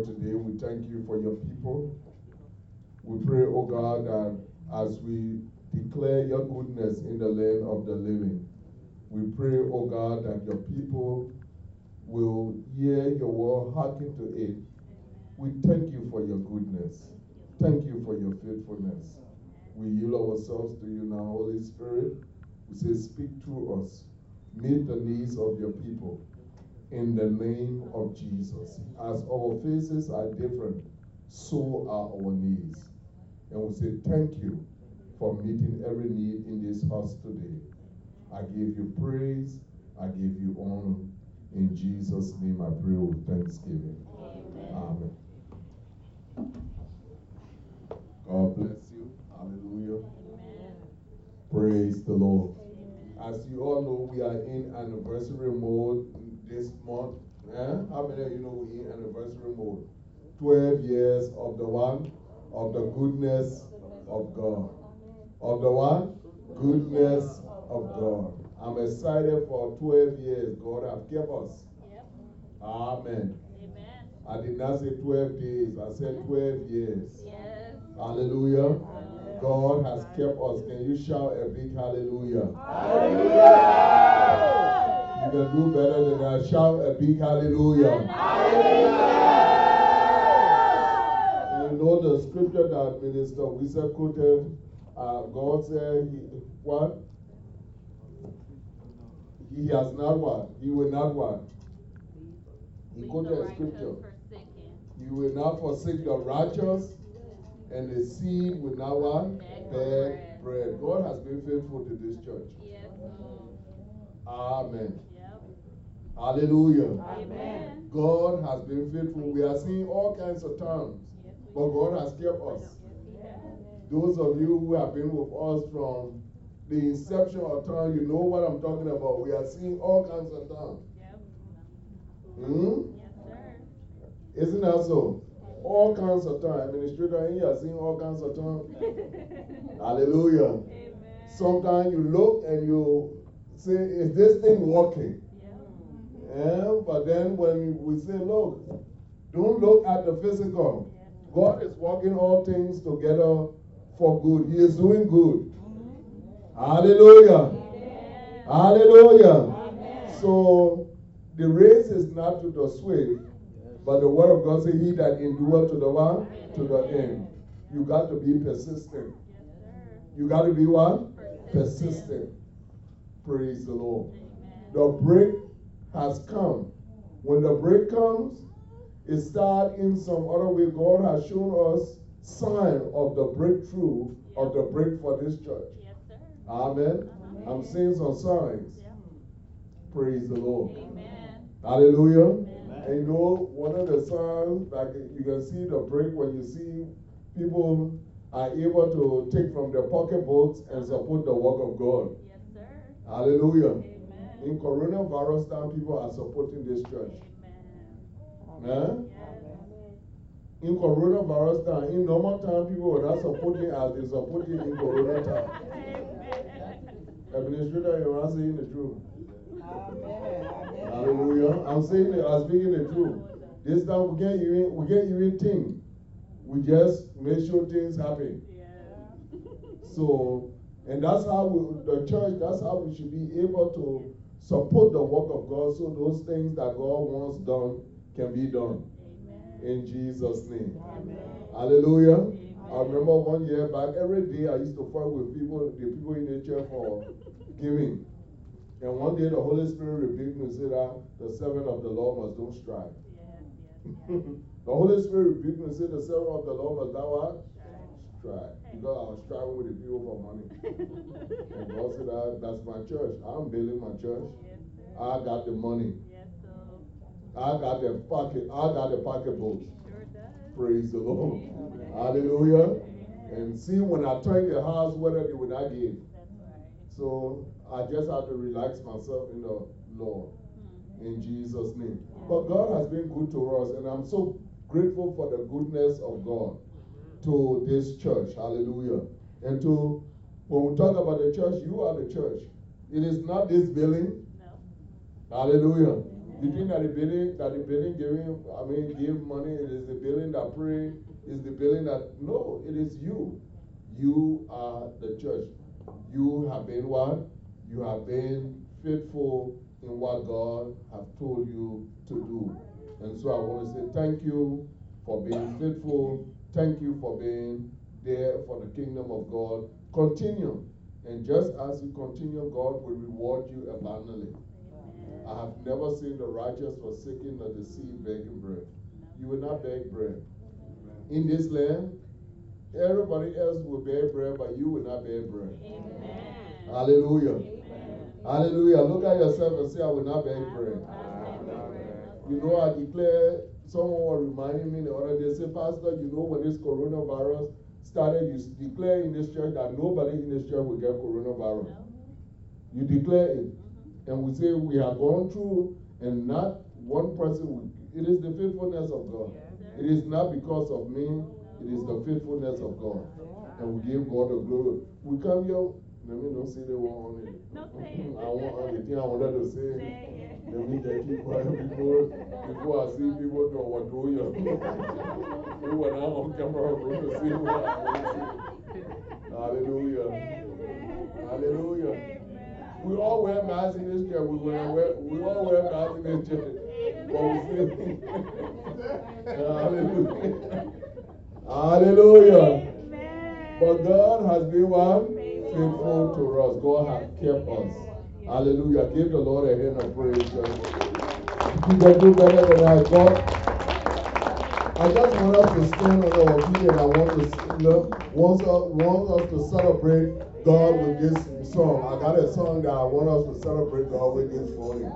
Today we thank you for your people. We pray, oh God, that as we declare your goodness in the land of the living, we pray, oh God, that your people will hear your word, hearken to it. We thank you for your goodness. Thank you for your faithfulness. We yield ourselves to you now, Holy Spirit. We say, Speak through us. Meet the needs of your people in the name of Jesus. As our faces are different, so are our needs. And we say, Thank you for meeting every need in this house today. I give you praise, I give you honor. In Jesus' name I pray with thanksgiving. Amen. Amen. God bless you. Hallelujah. Amen. Praise the Lord. As you all know, we are in anniversary mode this month. Eh? How many of you know we're in anniversary mode? 12 years of the one, of the goodness of God. Of the one? Goodness of God. I'm excited for 12 years. God have kept us. Yep. Amen. Amen. I did not say 12 days, I said 12 years. Yes. Hallelujah. God has kept us. Can you shout a big hallelujah? Hallelujah. You can do better than that. Shout a big hallelujah. Hallelujah. You know the scripture that Minister Wisa quoted. Uh, God said, he, What? He has not what? He will not what? He quoted a scripture. You will not forsake the righteous, and the seed will not what? Beg bread. God has been faithful to this church. Yes. Amen. Hallelujah. Amen. God has been faithful. We are seeing all kinds of times, but God has kept us. Those of you who have been with us from the inception of time, you know what I'm talking about. We are seeing all kinds of times. Hmm? Yes, sir. Isn't that so? All kinds of time. Administrator, you are seeing all kinds of time. Hallelujah. Amen. Sometimes you look and you say, Is this thing working? Yeah, but then when we say, look, don't look at the physical. God is working all things together for good. He is doing good. Hallelujah. Amen. Hallelujah. Amen. So the race is not to the swift, but the word of God says, He that endure to the one, to the end. You got to be persistent. You got to be what? Persistent. Praise the Lord. The break has come. When the break comes, it starts in some other way. God has shown us sign of the breakthrough of the break for this church. Yes, Amen. Amen. I'm seeing some signs. Yeah. Praise the Lord. Amen. Hallelujah. Amen. And you know, one of the signs, like you can see the break when you see people are able to take from their pocketbooks and support the work of God. Yes, sir. Hallelujah. In coronavirus time, people are supporting this church. Amen. Eh? In coronavirus time, in normal time, people are not supporting as they supporting in corona time. Administrator, you are saying the truth. Amen. Hallelujah. I'm saying it, I'm speaking the truth. This time we can't even we can't even think. We just make sure things happen. Yeah. So, and that's how we, the church. That's how we should be able to support the work of God so those things that God wants done can be done. Amen. In Jesus' name. Amen. Hallelujah. Amen. I remember one year back, every day I used to fight with people, the people in the church for giving. And one day the Holy Spirit rebuked me and said that the servant of the Lord must don't strive. Yes, yes, the Holy Spirit rebuked me and said the servant of the Lord must not what? Strive. Because I was striving with a the people for money. and God said, that, that's my church. I'm building my church. Yes, I got the money. Yes, I got the pocket. I got the pocketbooks. Sure Praise the Lord. Hallelujah. And see, when I turn the house, whether they would not give. Right. So I just have to relax myself in the Lord. Mm-hmm. In Jesus' name. But God has been good to us, and I'm so grateful for the goodness of God to this church. Hallelujah. And to, when we talk about the church, you are the church. It is not this building. No. Hallelujah. You think that the building that the building giving, I mean, give money, it is the building that pray, is the building that no, it is you. You are the church. You have been what? You have been faithful in what God have told you to do. And so I want to say thank you for being faithful. Thank you for being there for the kingdom of God. Continue. And just as you continue, God will reward you abundantly. I have never seen the righteous forsaken nor the seed begging bread. You will not beg bread. In this land, everybody else will beg bread, but you will not beg bread. Amen. Hallelujah. Amen. Hallelujah. Look at yourself and say, I will not beg bread. You know, I declare, someone was reminding me the other day, say, Pastor, you know, when this coronavirus started, you declare in this church that nobody in this church will get coronavirus. No. You declare it. And we say we have gone through, and not one person will. It is the faithfulness of God. It is not because of me, it is the faithfulness of God. And we give God the glory. We come here, let me not say the one on it. No, I want the thing I wanted to say. Let me just keep quiet before, before I see people do what do you. when I'm on camera, to see what I want to see. Hallelujah. Hallelujah. We all wear masks in this church. We, wear, we all wear masks in this church. Hallelujah. Hallelujah. But God has been one faithful to us. God has kept us. Hallelujah. Give the Lord a hand of praise. You can do better than I thought. I just want us to stand on our feet and I want to look, want, want us to celebrate God with this song. I got a song that I want us to celebrate God with this morning.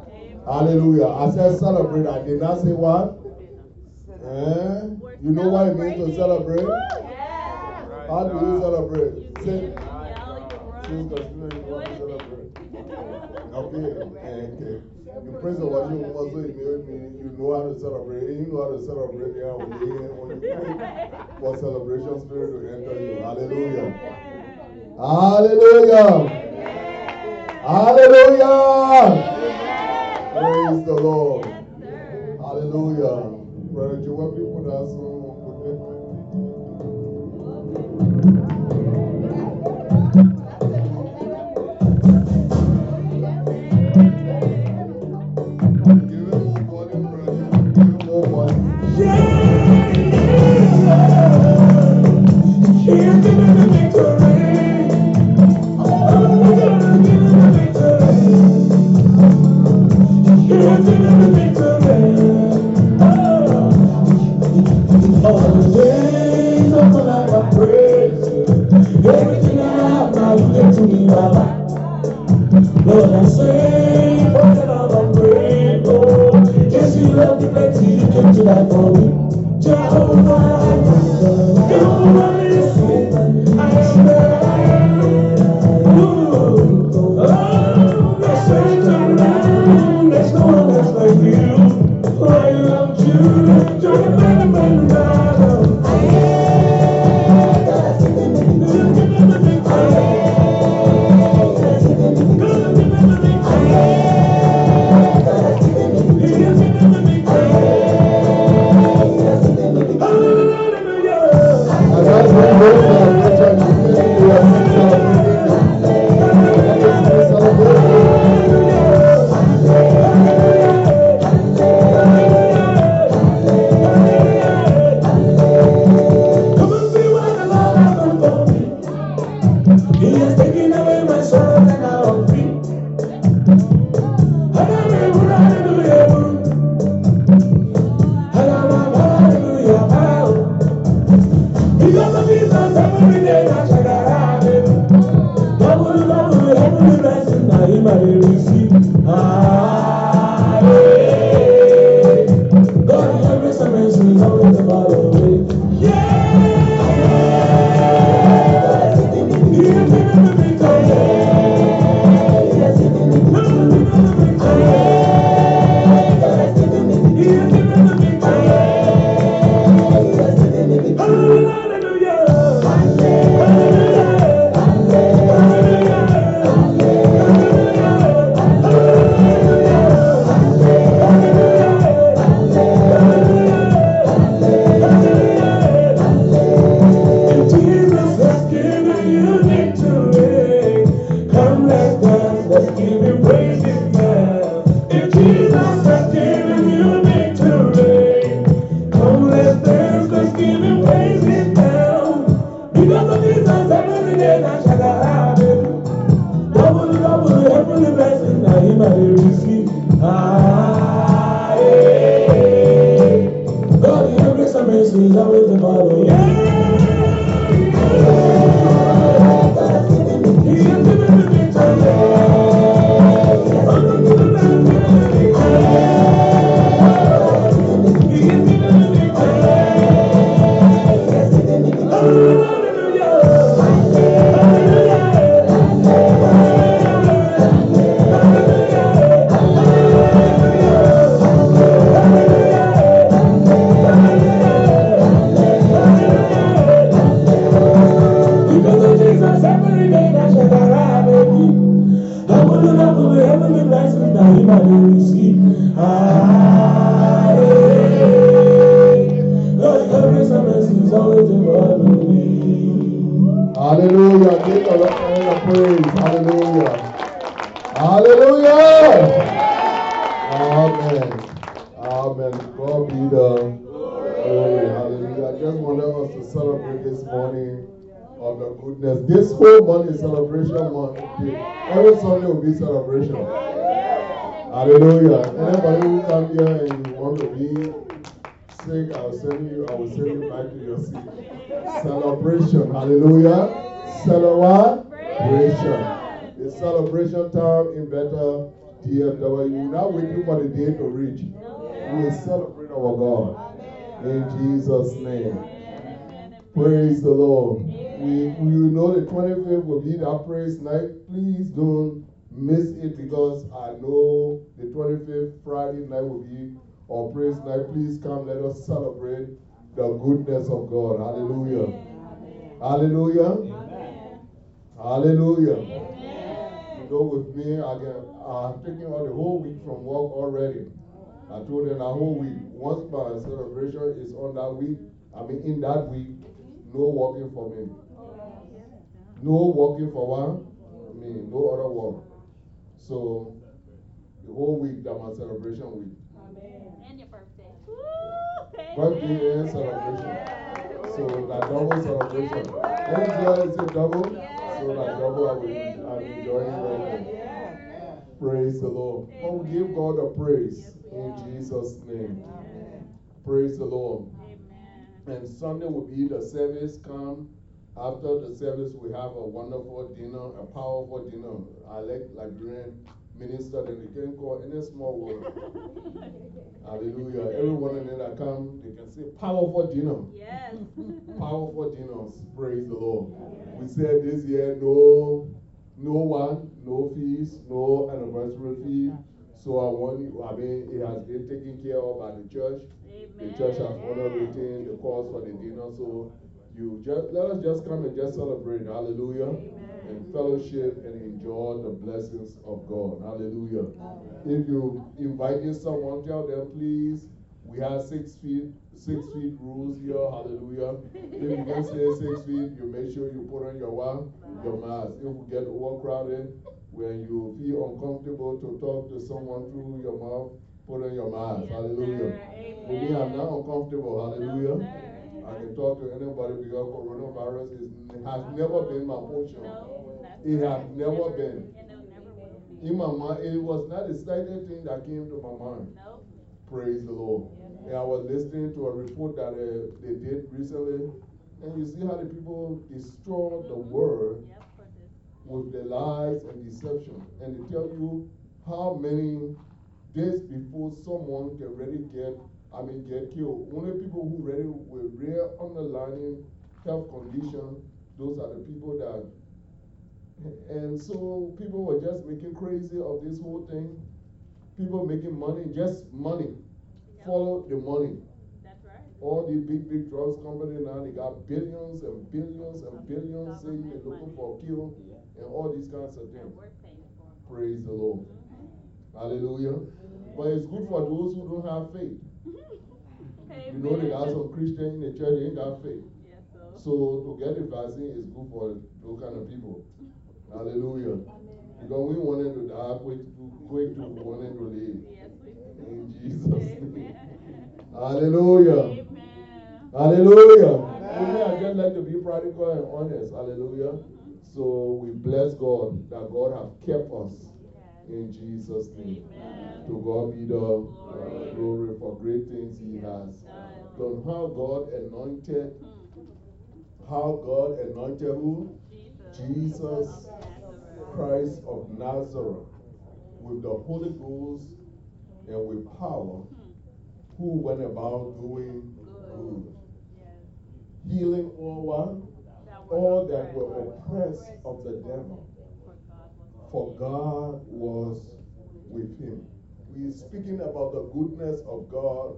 Hallelujah. I said celebrate. I did not say what? Eh? You know what it means to celebrate? How do you celebrate? Say, Okay. You praise the Lord, you also you know how to celebrate. You know how to celebrate yeah, when you, when you pray for celebration spirit to enter you. Hallelujah. Hallelujah. Hallelujah. Praise the Lord. Hallelujah. Brother Joe, people that song. grace mi bàbá. Lọ́dà ṣe ìfọ̀sẹ̀ ọmọ pé kó Jésù ló ti pẹ́ tí kejì dàgbọ̀ mi. Jẹ́ òun wá àyè. Hallelujah. Give the Lord the praise. Hallelujah. Hallelujah. Amen. Amen. God be the glory. Hallelujah. I just wanted us to celebrate this morning of the goodness. This whole month is celebration month. Every Sunday will be celebration. Hallelujah. Anybody who come here and you want to be sick, I'll send you, I will send you back to your seat. Celebration. Hallelujah. Celebration. It's celebration time in better DFW. We're not waiting for the day to reach. We will celebrate our God. In Jesus' name. Praise the Lord. We, we know the 25th will be that praise night. Please don't miss it because I know the 25th Friday night will be our praise night. Please come, let us celebrate the goodness of God. Hallelujah. Hallelujah. Hallelujah. You know, with me, I get, I'm taking out the whole week from work already. I told them the whole week. Once my celebration is on that week, I mean, in that week, no working for me. No working for one, me, no other work. So, the whole week that my celebration week. And your birthday. Birthday and celebration. So, that double celebration. Enjoy is a double. So, that double I will, I'm enjoying right now. Praise the Lord. Oh, we give God a praise in Jesus' name. Praise the Lord. Amen. And Sunday will be the service. Come after the service, we have a wonderful dinner, a powerful dinner. I like Liberian minister, then they can call any small word. Hallelujah. Everyone in there that come, they can say powerful dinner. Yes. Powerful dinners. Praise the Lord. We said this year, no, no one, no fees, no anniversary fee. So I want you, I mean, it has been taken care of by the church. The church has honored written the cost for the dinner. So you just let us just come and just celebrate. Hallelujah. And fellowship and enjoy the blessings of God. Hallelujah. If you invited someone, tell them please. We have six feet, six feet rules here. Hallelujah. If you can say six feet, you make sure you put on your one, your mask. If we get overcrowded, when you feel uncomfortable to talk to someone through your mouth, put on your mask. Hallelujah. Me, I'm not uncomfortable. Hallelujah. I can talk to anybody because coronavirus is, has never been my portion. It has never been. In my mind, it was not a slightest thing that came to my mind. Praise the Lord. And I was listening to a report that uh, they did recently, and you see how the people destroy the word with their lies and deception. And they tell you how many days before someone can really get, I mean, get killed. Only people who really with real underlying health condition, those are the people that. And so people were just making crazy of this whole thing. People making money, just money. Follow the money. That's right. All the big, big drugs company now, they got billions and billions and billions saying they're looking for a kill and all these kinds of things. Praise the Lord. Hallelujah. But it's good for those who don't have faith. You know, they got some Christians in the church, they ain't got faith. Yes, so. So to get the vaccine is good for those kind of people. Hallelujah. Because we wanted to die quick, quick to wanted to live. Yes, we In Jesus' name. Hallelujah. Amen. Hallelujah. Amen. I just like to be practical and honest. Hallelujah. So we bless God that God has kept us In Jesus' name. Amen. To God be the Glory. glory for great things He has done. How God anointed, how God anointed who? Jesus. Jesus. Christ of Nazareth with the Holy Ghost and with power, who went about doing good, healing all? That All that were oppressed of the devil. For God was For God was with him. We're speaking about the goodness of God.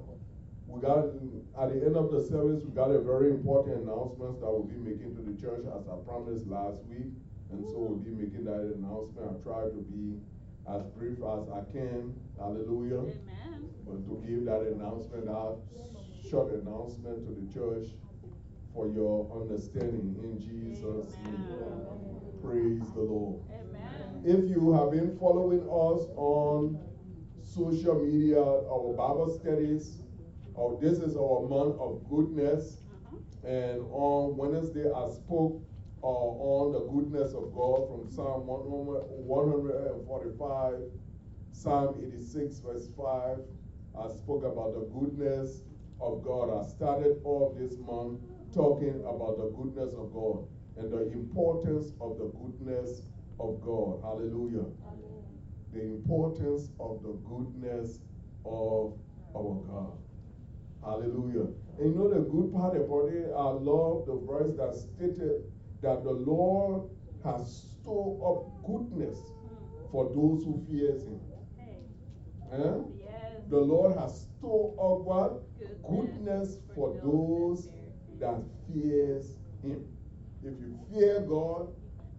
We got at the end of the service, we got a very important announcement that we'll be making to the church as I promised last week. And so we'll be making that announcement. I try to be as brief as I can. Hallelujah. Amen. But to give that announcement that short announcement to the church for your understanding in Jesus' name. Praise the Lord. Amen. If you have been following us on social media, our Bible studies, oh, this is our month of goodness. And on Wednesday, I spoke uh, on the goodness of God from Psalm 145, Psalm 86, verse 5. I spoke about the goodness of God. I started off this month talking about the goodness of God and the importance of the goodness of God. Hallelujah. The importance of the goodness of our God. Hallelujah. And you know the good part about it, I love the verse that stated that the Lord has stored up goodness for those who fears him. Eh? Yes. The Lord has stored up what? Goodness Goodness for for those those that fears him. If you fear God,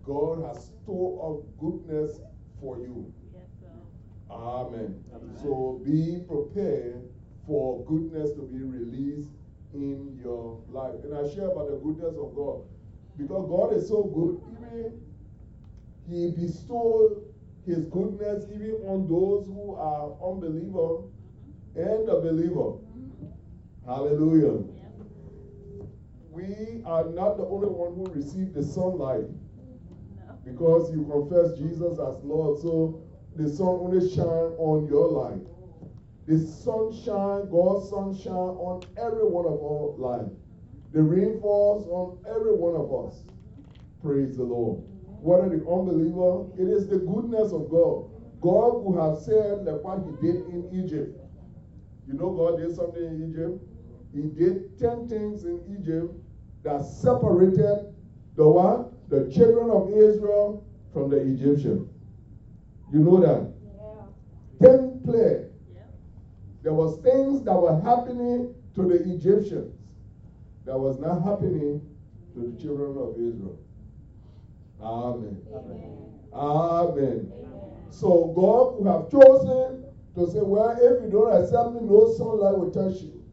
God has stored up goodness for you. Yes, so. Amen. So be prepared for goodness to be released in your life. And I share about the goodness of God. Because God is so good, even He bestowed His goodness even on those who are unbeliever mm-hmm. and the believer. Mm-hmm. Hallelujah. Yeah. We are not the only one who received the sunlight. Because you confess Jesus as Lord. So the sun only shine on your life. The sunshine, God's sunshine on every one of our life. The rain falls on every one of us. Praise the Lord. Whether the unbeliever, it is the goodness of God. God who have said like what he did in Egypt. You know God did something in Egypt? He did ten things in Egypt that separated the what? The children of Israel from the Egyptians. You know that? Ten plagues. Yeah. There was things that were happening to the Egyptians that was not happening to the children of Israel. Amen. Amen. So God would have chosen to say, well, if you don't accept me, no sunlight will touch you.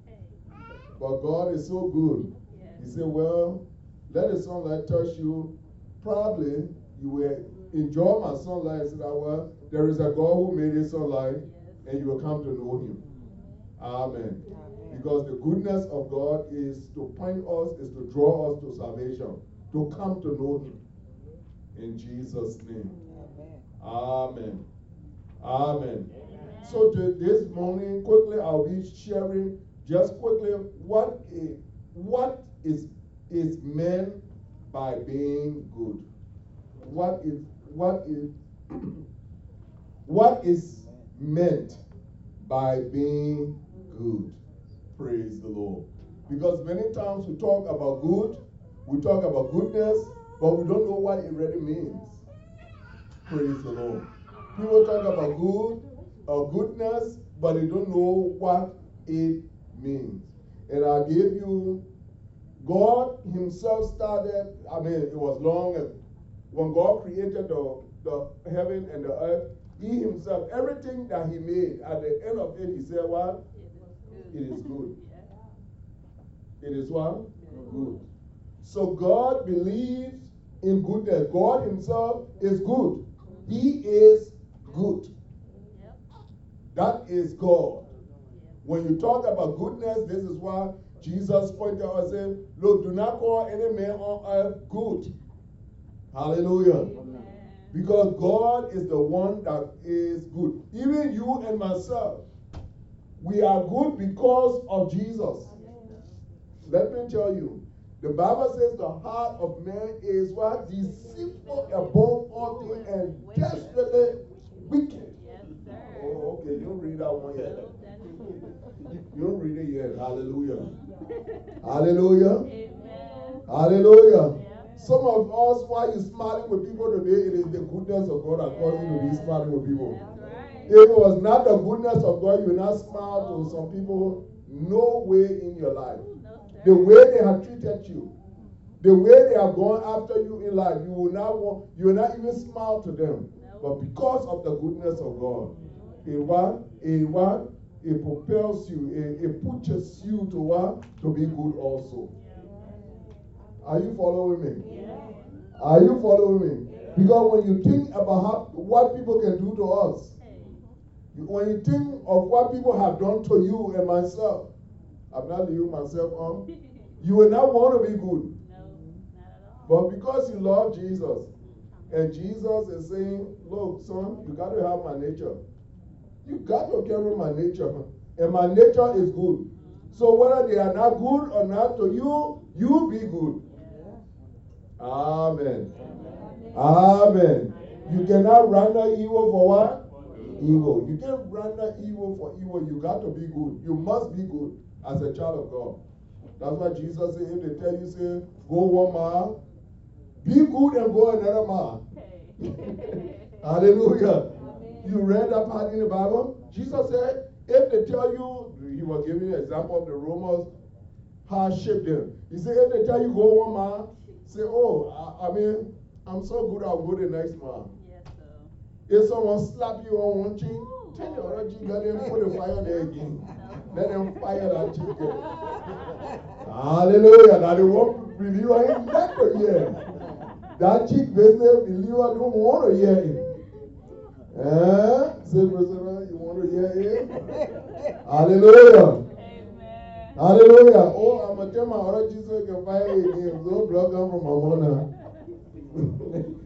But God is so good. He said, well, let the sunlight touch you. Probably you will enjoy my sunlight and say, that, well, there is a God who made this sunlight, and you will come to know him. Amen. Because the goodness of God is to point us, is to draw us to salvation, to come to know him. In Jesus' name. Amen. Amen. Amen. So this morning, quickly, I'll be sharing just quickly what is, what is is meant by being good. What is what is what is meant by being good. Praise the Lord. Because many times we talk about good, we talk about goodness, but we don't know what it really means. Praise the Lord. People talk about good or goodness, but they don't know what it means. And I give you, God Himself started, I mean, it was long ago. When God created the, the heaven and the earth, He Himself, everything that He made, at the end of it, He said, What? It is good. It is what? Good. So God believes in goodness. God Himself is good. He is good. That is God. When you talk about goodness, this is why Jesus pointed out and said, Look, do not call any man on earth good. Hallelujah. Amen. Because God is the one that is good. Even you and myself, we are good because of Jesus. Let me tell you, the Bible says the heart of man is what? Deceitful above all things and desperately wicked. Yes, sir. Oh, okay, you don't read that one yet. No, that is You don't read it yet. Hallelujah. Hallelujah. Amen. Hallelujah. Yeah. Some of us, why you smiling with people today, it is the goodness of God that causes you to be smiling with people. That's right. If it was not the goodness of God, you will not smile to oh. some people. No way in your life. No. The way they have treated you, the way they have gone after you in life, you will not want, you will not even smile to them. But because of the goodness of God, it what? It what? It propels you, it, it pushes you to what? To be good also. Are you following me? Yeah. Are you following me? Because when you think about how, what people can do to us, when you think of what people have done to you and myself, I'm not leaving myself on, you will not want to be good. No, not at all. But because you love Jesus, and Jesus is saying, Look, son, you got to have my nature. You got to carry my nature. And my nature is good. So whether they are not good or not to you, you be good. Amen. Amen. You cannot render evil for what? Evil. You can't render evil for evil. You got to be good. You must be good as a child of God. That's why Jesus said, if they tell you, say, go one mile, be good and go another mile. Hallelujah. You read that part in the Bible? Jesus said, if they tell you, he was giving an example of the Romans, how shape them. He said, if they tell you go one mile, say, oh, I, I mean, I'm so good, I'll go the next mile. Yes, sir. If someone slap you on one cheek, tell the other cheek, let them put the fire there again. Let them fire that cheek there. Hallelujah. Now the one believer ain't not to hear. That cheek business believer don't want to hear it. Eh? Say, President, you want to hear it? Hallelujah. Amen. Hallelujah. Oh, I'm to tell my other Jesus can fire again. No blood come from mother.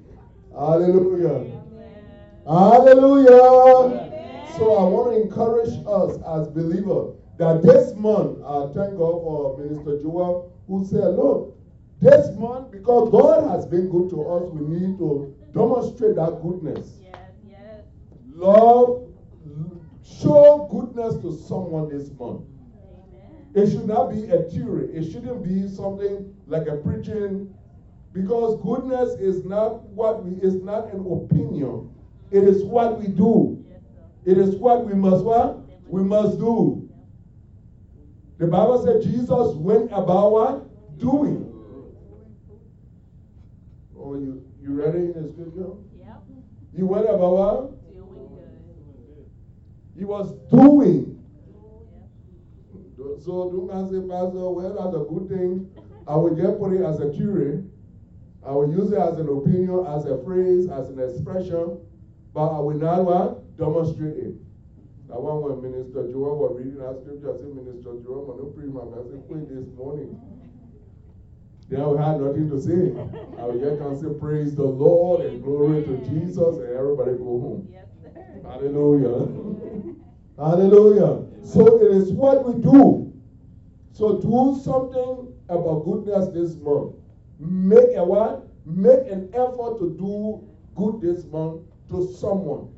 Hallelujah. Amen. Hallelujah. So I want to encourage us as believers that this month, I thank God for Minister Joel who said, look, this month, because God has been good to us, we need to demonstrate that goodness. Love, show goodness to someone this month. Amen. It should not be a theory. It shouldn't be something like a preaching, because goodness is not what we is not an opinion. It is what we do. Yes. It is what we must what? We must do. The Bible said Jesus went about what? Doing. Oh, you you ready in the scripture? Yep. He went about what? Doing good. He was doing. So don't come say, Pastor, well, that's a good thing. I will just put it as a theory. I will use it as an opinion, as a phrase, as an expression, but I will not what? Demonstrate it. That one when Minister Joel was reading that scripture, I said, Minister Joel, I'm not preach my message quit this morning. Then I had nothing to say. I will just come say, Praise the Lord and glory to Jesus, and everybody go home. Yes, sir. Hallelujah. Hallelujah. So it is what we do. So do something about goodness this month. Make a what? Make an effort to do good this month to someone.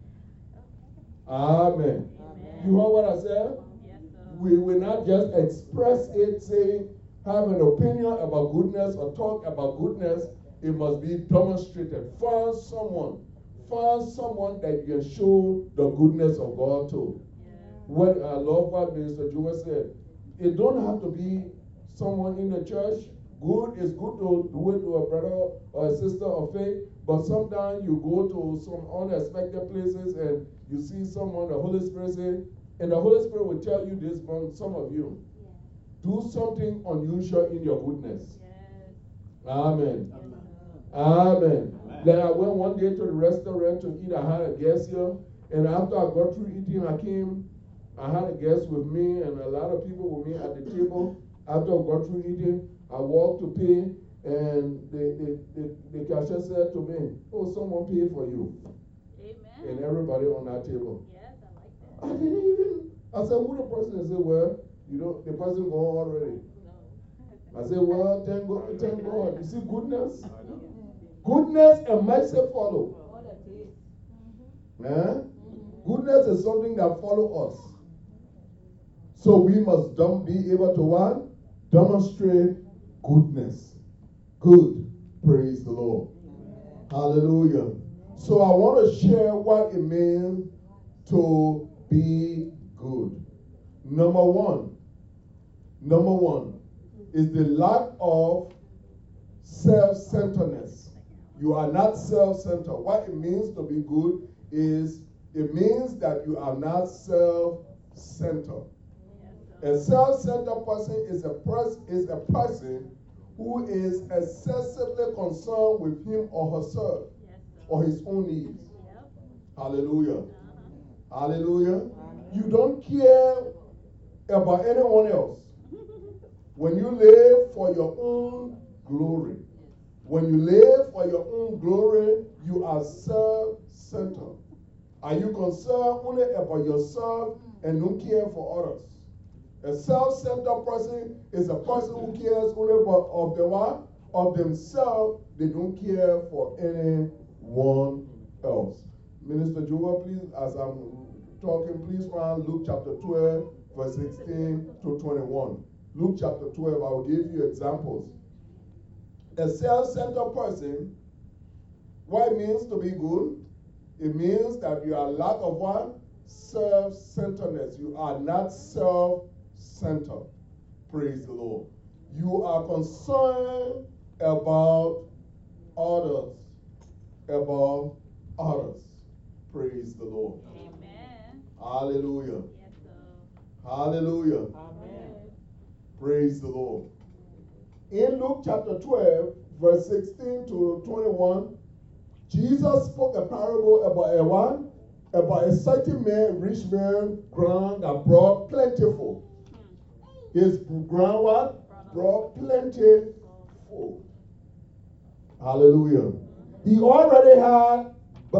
Amen. You heard what I said? Yes. We will not just express it, saying, have an opinion about goodness or talk about goodness. It must be demonstrated. Find someone. Find someone that you can show the goodness of God to. What I love what Minister Joel said. It don't have to be someone in the church. Good is good to do it to a brother or a sister of faith, but sometimes you go to some unexpected places and you see someone, the Holy Spirit say, and the Holy Spirit will tell you this from some of you. Do something unusual in your goodness. Yes. Amen. Sir. Amen. Then I went one day to the restaurant to eat. I had a guest here, and after I got through eating, I came. I had a guest with me, and a lot of people with me at the table. After I got through eating, I walked to pay, And the, the, the, the cashier said to me, Oh, someone paid for you. Amen. And everybody on that table. Yes, I like that. I didn't even, I said, Who the person? They said, Well, you know, the person gone already. No. I said, Well, thank God, thank God. You see, goodness, goodness and mercy follow. What a taste. Eh? Goodness is something that follow us. So we must be able to what? Demonstrate goodness. Good. Praise the Lord. Hallelujah. So I want to share what it means to be good. Number one, number one is the lack of self-centeredness. You are not self-centered. What it means to be good is it means that you are not self-centered. Yes, sir. A self-centered person is a is a person who is excessively concerned with him or herself Yes, or his own needs. Yep. Hallelujah. Uh-huh. Hallelujah. You don't care about anyone else. When you live for your own glory, when you live for your own glory, you are self-centered. Are you concerned only about yourself and don't care for others? A self-centered person is a person who cares only about of the what? Of themselves. They don't care for anyone else. Minister Joel, please, as I'm talking, please find Luke chapter 12, verse 16 to 21. Luke chapter 12, I will give you examples. A self-centered person, what it means to be good? It means that you are lack of what? Self-centeredness. You are not self-centered. Praise the Lord. You are concerned about others. About others. Praise the Lord. Amen. Hallelujah. Yes, sir. Hallelujah. Amen. Praise the Lord. In Luke chapter 12, verse 16 to 21, Jesus spoke a parable about a one, about a certain man, rich man, ground that brought plentiful. His ground what? Brought plentiful. Hallelujah. He already had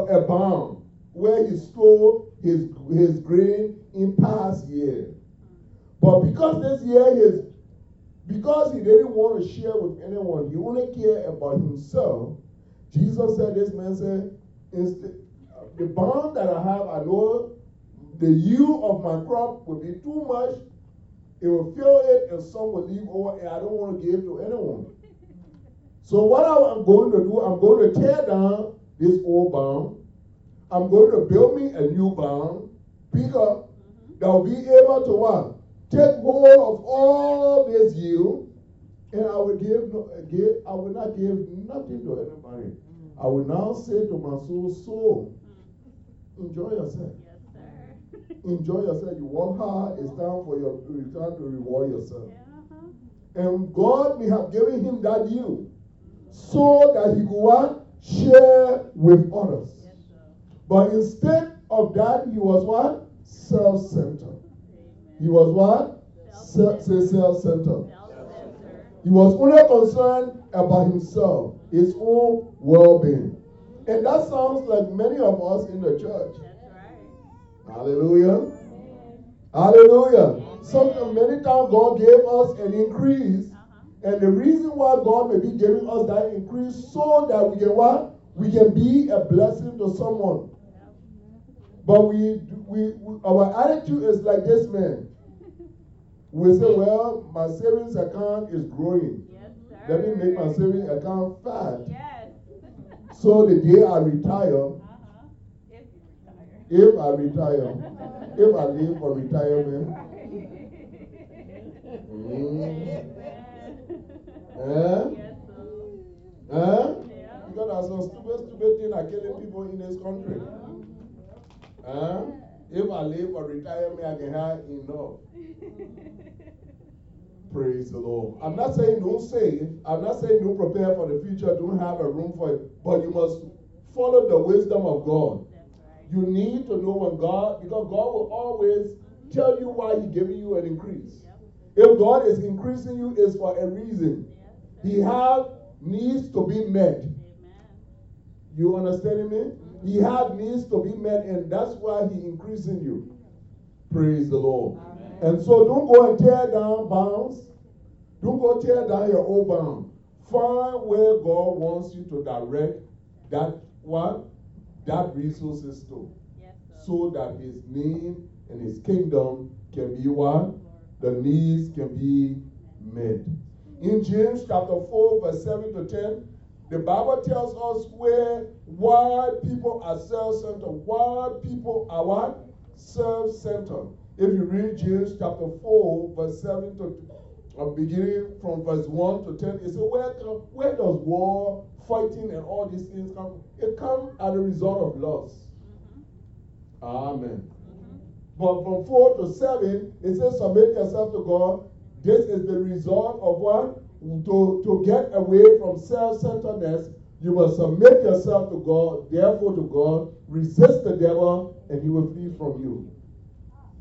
a barn where he stored his, his grain in past year. But because this year his because he didn't want to share with anyone, he only cared about himself. Jesus said, This man said, "Instead, the barn that I have, I know the yield of my crop will be too much. It will fill it, and some will leave over, and I don't want to give to anyone. So, what I'm going to do, I'm going to tear down this old barn. I'm going to build me a new barn, bigger, that will be able to what? Take hold of all this yield, and I will give, no, give I will not give nothing to anybody. I will now say to my soul, soul, enjoy yourself. Enjoy yourself. You work hard, it's time for your time to reward yourself. Yeah, uh-huh. And God may have given him that you so that he could what? Share with others. Yes. But instead of that, he was what? Self-centered. He was what? Se- self-centered. Self-centered. He was only concerned about himself, his own well-being. And that sounds like many of us in the church. Hallelujah. Hallelujah. So many times God gave us an increase, Uh-huh. and the reason why God may be giving us that increase so that we can what? We can be a blessing to someone. But we, we, we our attitude is like this man. We say, well, my savings account is growing. Yes, sir. Let me make my savings account fat. Yes. So the day I retire. If you retire. if I retire, if I leave for retirement, Mm. Eh? Eh? Because there's some stupid, stupid thing are killing people in this country. Eh? If I live for retirement, I can have enough. Praise the Lord. I'm not saying don't say it. I'm not saying don't prepare for the future, don't have a room for it. But you must follow the wisdom of God. You need to know when God, because God will always tell you why He's giving you an increase. If God is increasing you, it's for a reason. He have needs to be met. You understanding me? He had needs to be met, and that's why he increasing you. Praise the Lord. And so don't go and tear down bounds. Don't go tear down your old bound. Find where God wants you to direct that what? That resources to. Yes. So that his name and his kingdom can be one, The needs can be met. In James chapter 4, verse 7 to 10, the Bible tells us where why people are self-centered, why people are what? Self-centered. If you read James chapter 4, verse 7 to uh, beginning from verse 1 to 10, it says, where, where does war, fighting, and all these things come? It comes as a result of loss. Mhm. Amen. Mhm. But from 4 to 7, it says, Submit yourself to God. This is the result of what? To, to get away from self centeredness, you must submit yourself to God, therefore to God. Resist the devil, and he will flee from you.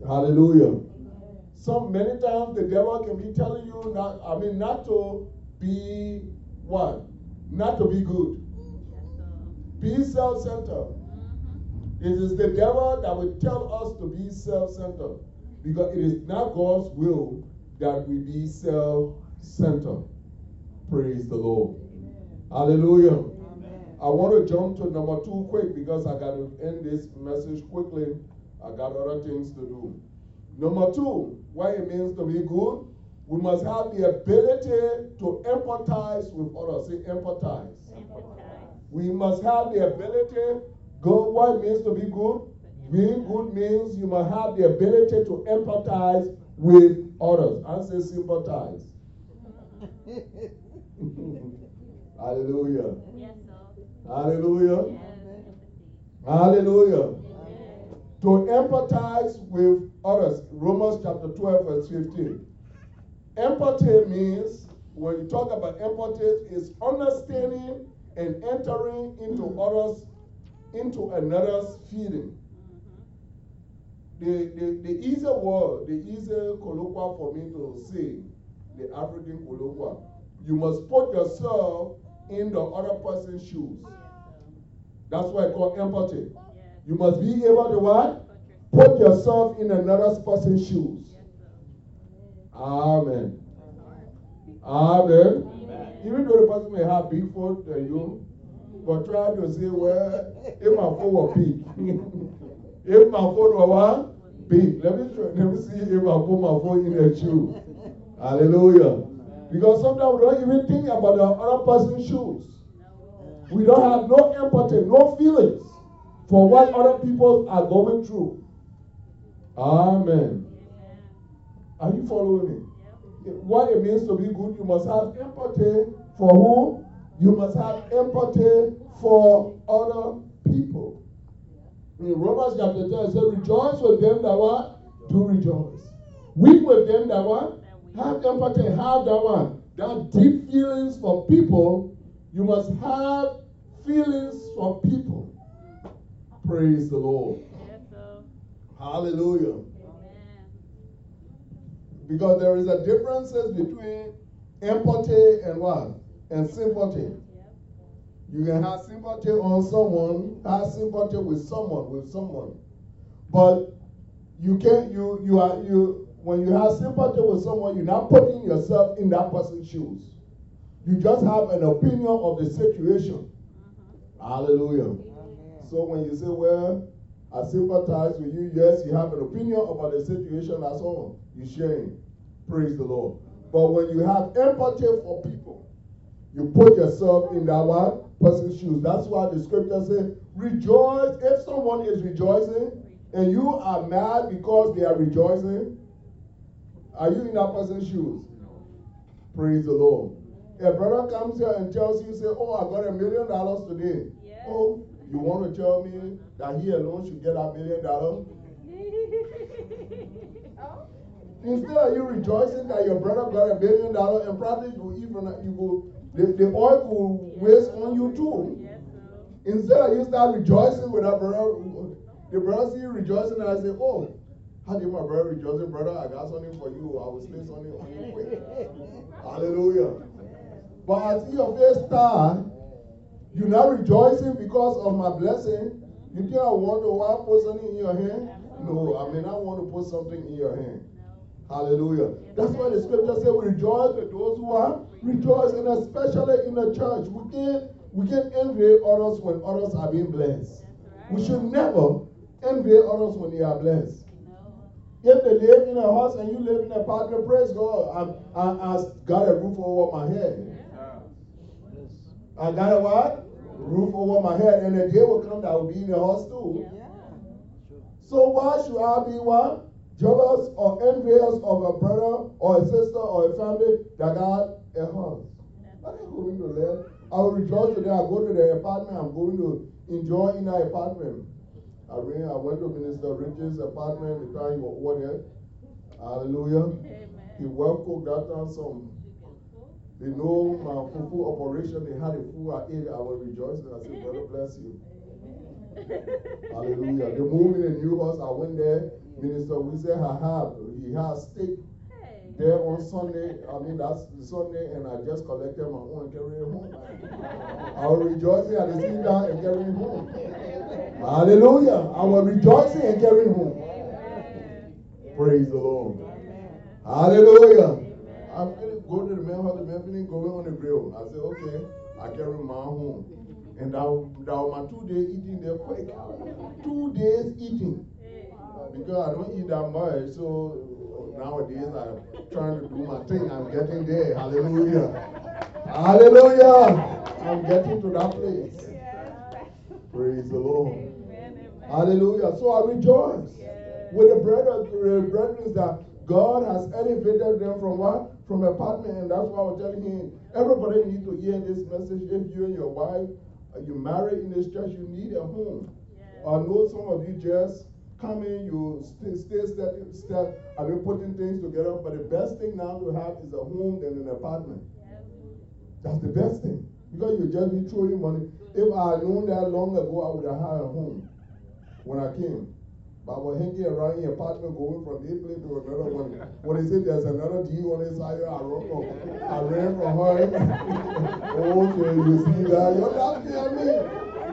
Hallelujah. Some many times the devil can be telling you not, I mean, not to be what? Not to be good. Be self centered. Mhm. It is the devil that will tell us to be self centered because it is not God's will that we be self centered. Praise the Lord. Hallelujah. I want to jump to number two quick because I got to end this message quickly. I got other things to do. Number two, what it means to be good, we must have the ability to empathize with others. Say empathize. Empathize. We must have the ability. Go. What it means to be good? Being good means you must have the ability to empathize with others. I say sympathize. Hallelujah. Yes, sir. Hallelujah. Yes. Hallelujah. To empathize with others. Romans chapter 12, verse 15. Empathy means, when you talk about empathy, is understanding and entering into others, into another's feeling. The, the, the easier word, the easier colloquial for me to say, the African colloquial, you must put yourself in the other person's shoes. That's why I call empathy. You must be able to what? Put yourself. In another person's shoes. Amen. Amen. Amen. Even though the person may have big foot than you, but try to say, well, if my foot were big. if my foot were what? Big. Let me try, let me see if I put my foot in a shoe. Hallelujah. Because sometimes we don't even think about the other person's shoes. We don't have no empathy, no feelings for what other people are going through. Amen. Are you following me? What it means to be good, you must have empathy for who? You must have empathy for other people. In Romans chapter 10, it says, Rejoice with them that what? Do rejoice. Weep with them that what? Have empathy, have that one. That deep feelings for people, you must have feelings for people. Praise the Lord. Yes. Hallelujah. Amen. Because there is a differences between empathy and what? And sympathy. Yep. You can have sympathy on someone, have sympathy with someone, with someone. But you can't you you are you when you have sympathy with someone, you're not putting yourself in that person's shoes. You just have an opinion of the situation. Mhm. Hallelujah. So when you say, Well, I sympathize with you, yes, you have an opinion about the situation, that's all. You're sharing. Praise the Lord. But when you have empathy for people, you put yourself in that one person's shoes. That's why the scripture says, Rejoice. If someone is rejoicing and you are mad because they are rejoicing, are you in that person's shoes? Praise the Lord. A brother comes here and tells you, say, Oh, I got a million dollars today. Yes. Oh, you want to tell me that he alone should get a million dollars? Instead of you rejoicing that your brother got a million dollars and probably you even you go the, the oil will waste on you too. Instead of you start rejoicing with that brother, the brother see you rejoicing and I say, Oh, how did my brother rejoicing, brother? I got something for you. I will slay something on you. Hallelujah. But I see your face star. You're not rejoicing because of my blessing. You think I want to put something in your hand? No, I mean I want to put something in your hand. Hallelujah. That's why the scripture says we rejoice with those who are rejoice, and especially in the church. We can't we can't envy others when others are being blessed. We should never envy others when they are blessed. If they live in a house and you live in a apartment, praise God. I, I, I got a roof over my head. I got a what? Roof over my head, and the day will come that I will be in the house too. So why should I be what? Jealous or envious of a brother or a sister or a family that got a house? I ain't going to live. I will rejoice today. I go to the apartment. I'm going to enjoy in that apartment. I ran, I went to Minister Rich's apartment the time he was over there. Hallelujah. He well cooked that time some. They know my fufu operation. They had a I ate. I was rejoicing. I said, Brother, bless you. Hallelujah. They moved in a new house. I went there. Minister we said I have. He has steak there on Sunday. I mean, that's Sunday, and I just collected my own and carried it home. I was rejoicing at the sit down and carrying it home. Hallelujah. I was rejoicing and carrying home. Praise the Lord. Hallelujah. I finished go to the house, the man going on the grill. I said, okay, I carry my home. And that, that was my two days eating there quick. Two days eating. Because I don't eat that much, so nowadays I'm trying to do my thing. I'm getting there. Hallelujah. Hallelujah. I'm getting to that place. Praise the Lord. Hallelujah. So I rejoice with the brethren, brethren that God has elevated them from what? From apartment. And that's why I was telling him, everybody needs to hear this message. If you and your wife, uh, you married in this church, you need a home. I know some of you just come in, you stay, stay step, step, I've been putting things together, but the best thing now to have is a home than an apartment. That's the best thing. Because you just be throwing money. If I had known that long ago, I would have had a home when I came. But was hanging around in apartment going from this place to another one. When they say there's another deal on this side, I run from I ran from her. okay, you see that? You're laughing at me.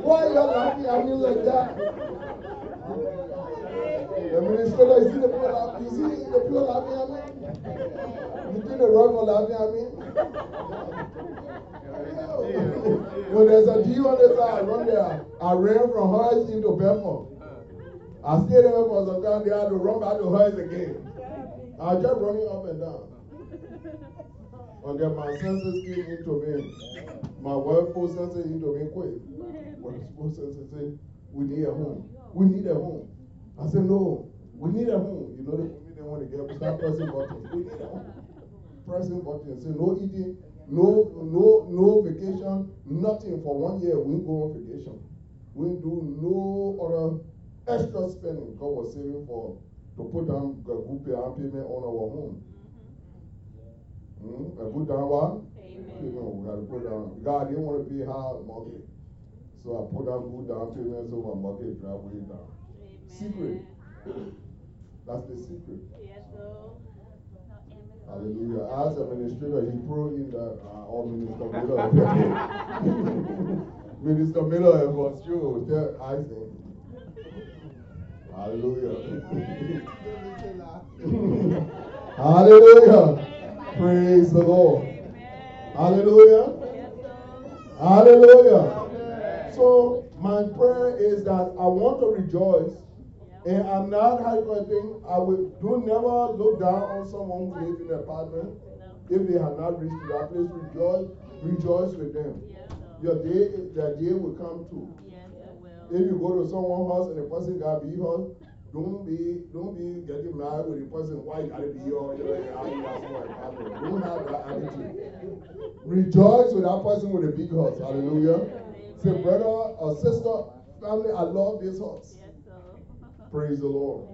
Why are you laughing at me like that? The administrator, you see the people laughing, you see the people laughing at me? You think the right for laughing at me? when there's a deal on the side, I run there. I ran from Hurst into Bedford. I stayed there for some time, they had to run back to Hurst again. I was just running up and down. And my senses came into me. My wife put senses into me quick. Put senses said, we need a home. We need a home. I said, no, we need a home. You know, the women they want to get, start pressing buttons. We need a home. Pressing buttons. Say, no eating, no, no, no vacation, nothing for one year. We go on vacation. We do no other extra spending God was saving for to put down a good payment on our home. Mm? And put down what? Payment. We had to put down. God didn't want to pay high mortgage. So I put down good down payment so my mortgage drop way down. Secret. That's the secret. Yes, sir. Hallelujah. As administrator, he threw in that uh, all Minister Miller. Minister Miller was true. Tell Isaac. Hallelujah. Hallelujah. Praise the Lord. Hallelujah. Hallelujah. So my prayer is that I want to rejoice. And I'm not hyperting. I will do never look down on someone who lives in an apartment. If they have not reached that place, rejoice, rejoice with them. Your day, their day will come too. Yes, I will. If you go to someone's house and the person got big house, don't be don't be getting mad with the person why you gotta be like, ah, you are so apartment. Don't have that attitude. Rejoice with that person with a big house. Hallelujah. Say, brother or sister, family, I love this house. Yes. Praise the Lord.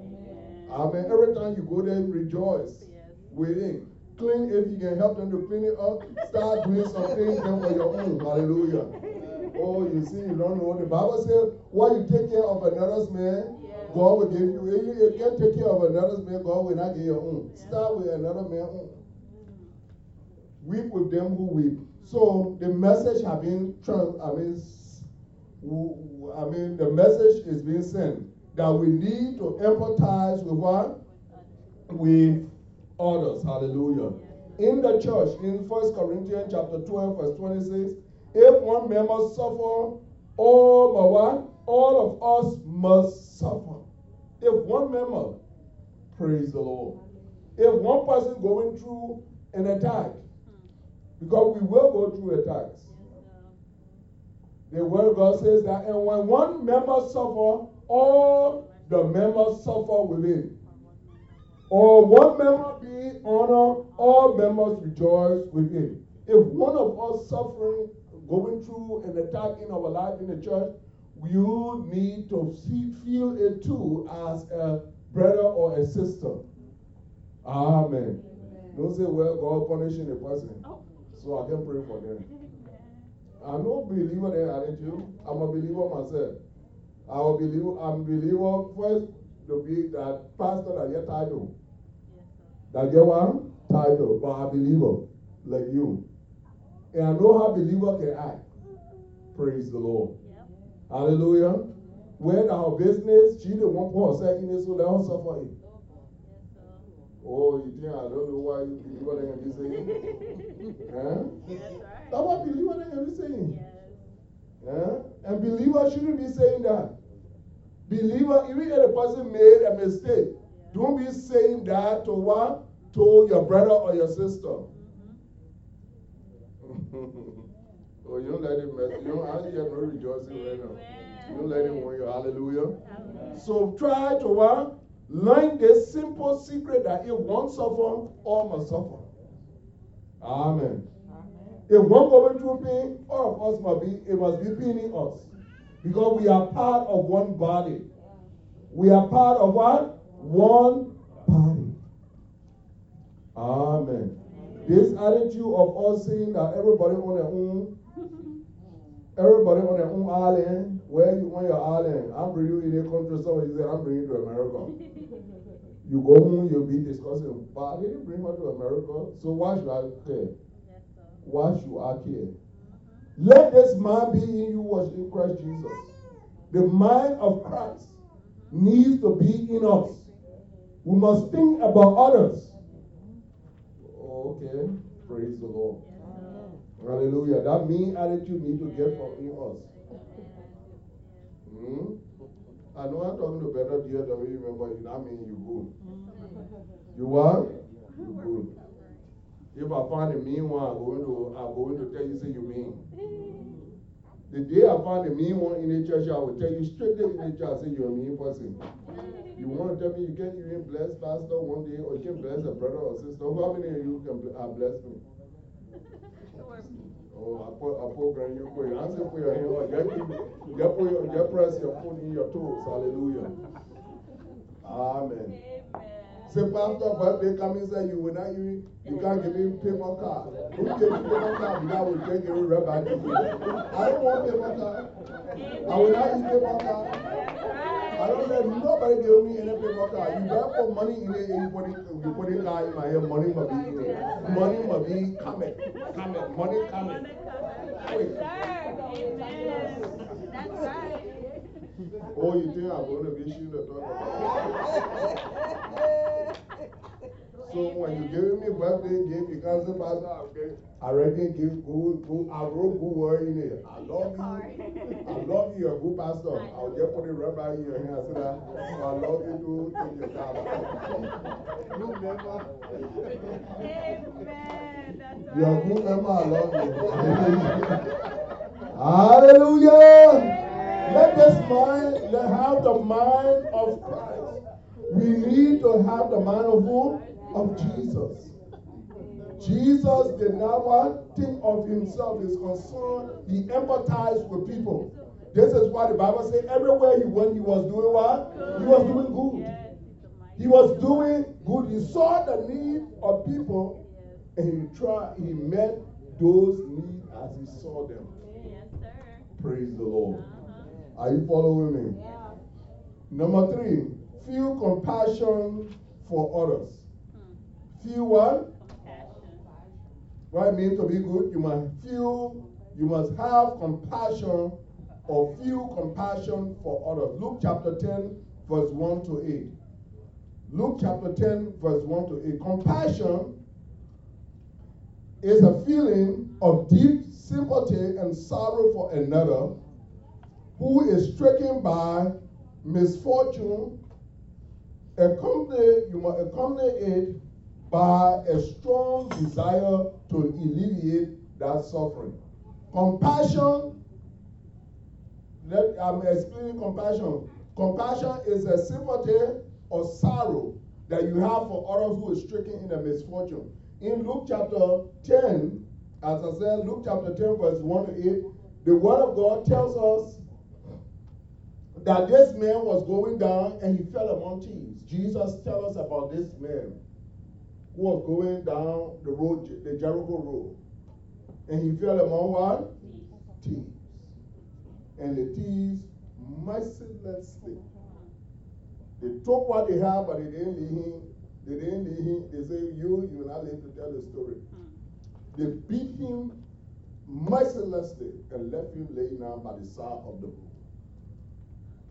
Amen. Amen. Every time you go there, rejoice Yes. with him. Clean if you can help them to clean it up. Start doing some things then for your own. Hallelujah. Oh, you see, you don't know. The Bible says, while you take care of another's man, God will give you. If you, if can't take care of another's man, God will not give your own. Start with another man's own. Mm. Weep with them who weep. So the message have been trans. I mean, s- w- w- I mean, the message is being sent that we need to empathize with what with others. Hallelujah. In the church, in First Corinthians chapter twelve, verse twenty-six, if one member suffer, all but what? All of us must suffer. If one member, praise the Lord. If one person going through an attack, because we will go through attacks. The word of God says that, and when one member suffer, all the members suffer with him. Or one member be honored, all members rejoice with him. If one of us suffering, going through an attack in our life in the church, you need to see, feel it too as a brother or a sister. Amen. Don't say, well, God punishing a person. Oh. So I can pray for them. I'm not a believer there, aren't you? I'm a believer myself. I will believe I'm a believer first to be that pastor that get title. That get one title, but a believer like you. And I know how believer can act. Praise the Lord. Hallelujah. When our business, she the one point second is so let her suffer it. Oh, you think I don't know why you believer they can be saying? huh? That's what believer they can be saying. Yeah? And believer shouldn't be saying that. Believer, even if a person made a mistake, don't be saying that to what? To your brother or your sister. oh, you don't let him mess. You don't, I hear no rejoicing right now. You don't let him win you. Hallelujah. So try to what? Learn this simple secret that if one suffer, all must suffer. Amen. If one going through pain, all of us must be, it must be paining us. Because we are part of one body. We are part of what? One body. Amen. This attitude of us saying that everybody on their own, everybody on their own island, where you on your island, I'm bringing you in a country, somebody said, I'm bringing you to America. You go home, you'll be discussing, but I didn't bring her to America, so why should I care? Why should I care? Let this mind be in you was in Christ Jesus. The mind of Christ needs to be in us. We must think about others. Okay, praise the Lord. Hallelujah. That mean attitude need to get from in us. Hmm? I know I'm talking to better dear than we remember you. That mean you good. You what? You good. If I find a mean one, I'm going to I'm going to tell you say you mean. The day I find a mean one in the church, I will tell you straight in the church, I say you're a mean person. You want to tell me you can't even bless pastor one day, or you can bless a brother or sister? How many of you can bl- uh, bless me? Oh, I put I program you put your hands for your hand. or Just keep, just put your, just press your foot in your toes. Hallelujah. Amen. Say, Pastor, birthday coming, say you will not even, you can't give me paper card. Who give me paper card? Take you right back to you. I don't want paper card. I will not eat paper card. I don't let nobody give me any paper card. You better put money in it you put it, you put it in my head. Money must be in. Money must be coming. Coming. Money coming. Quick. Oh, you think I'm going to be shooting the talk? So when you give me birthday gift, you can't say, Pastor, okay, I reckon give good, good, I wrote good word in it. I love you. I love you, you're a good pastor. I'll just put it right in your and say that, I love you too, take your time. You member. You're a good member, I love you. Hallelujah. Let this mind, let have the mind of Christ. We need to have the mind of who? Of Jesus. Jesus did not want think of himself, his concern. He empathized with people. This is why the Bible says everywhere he went, he was doing what? He was doing good. He was doing good. He saw the need of people and he tried, he met those needs as he saw them. Praise the Lord. Are you following me? Yeah. Number three, feel compassion for others. Hmm. Feel what? What it means to be good, you must feel, you must have compassion or feel compassion for others. Luke chapter 10, verse 1 to 8. Luke chapter 10, verse 1 to 8. Compassion is a feeling of deep sympathy and sorrow for another who is stricken by misfortune. Accompany, you must accompany it by a strong desire to alleviate that suffering. Compassion, let, I'm explaining compassion. Compassion is a sympathy or sorrow that you have for others who is stricken in a misfortune. In Luke chapter 10, as I said, Luke chapter 10, verse 1 to 8, the word of God tells us that this man was going down and he fell among thieves. Jesus tells us about this man who was going down the road, the Jericho road. And he fell among what? Thieves. And the thieves mercilessly. They took what they had, but they didn't leave him. They didn't leave him. They say, You, you will not live to tell the story. They beat him mercilessly and left him laying down by the side of the road.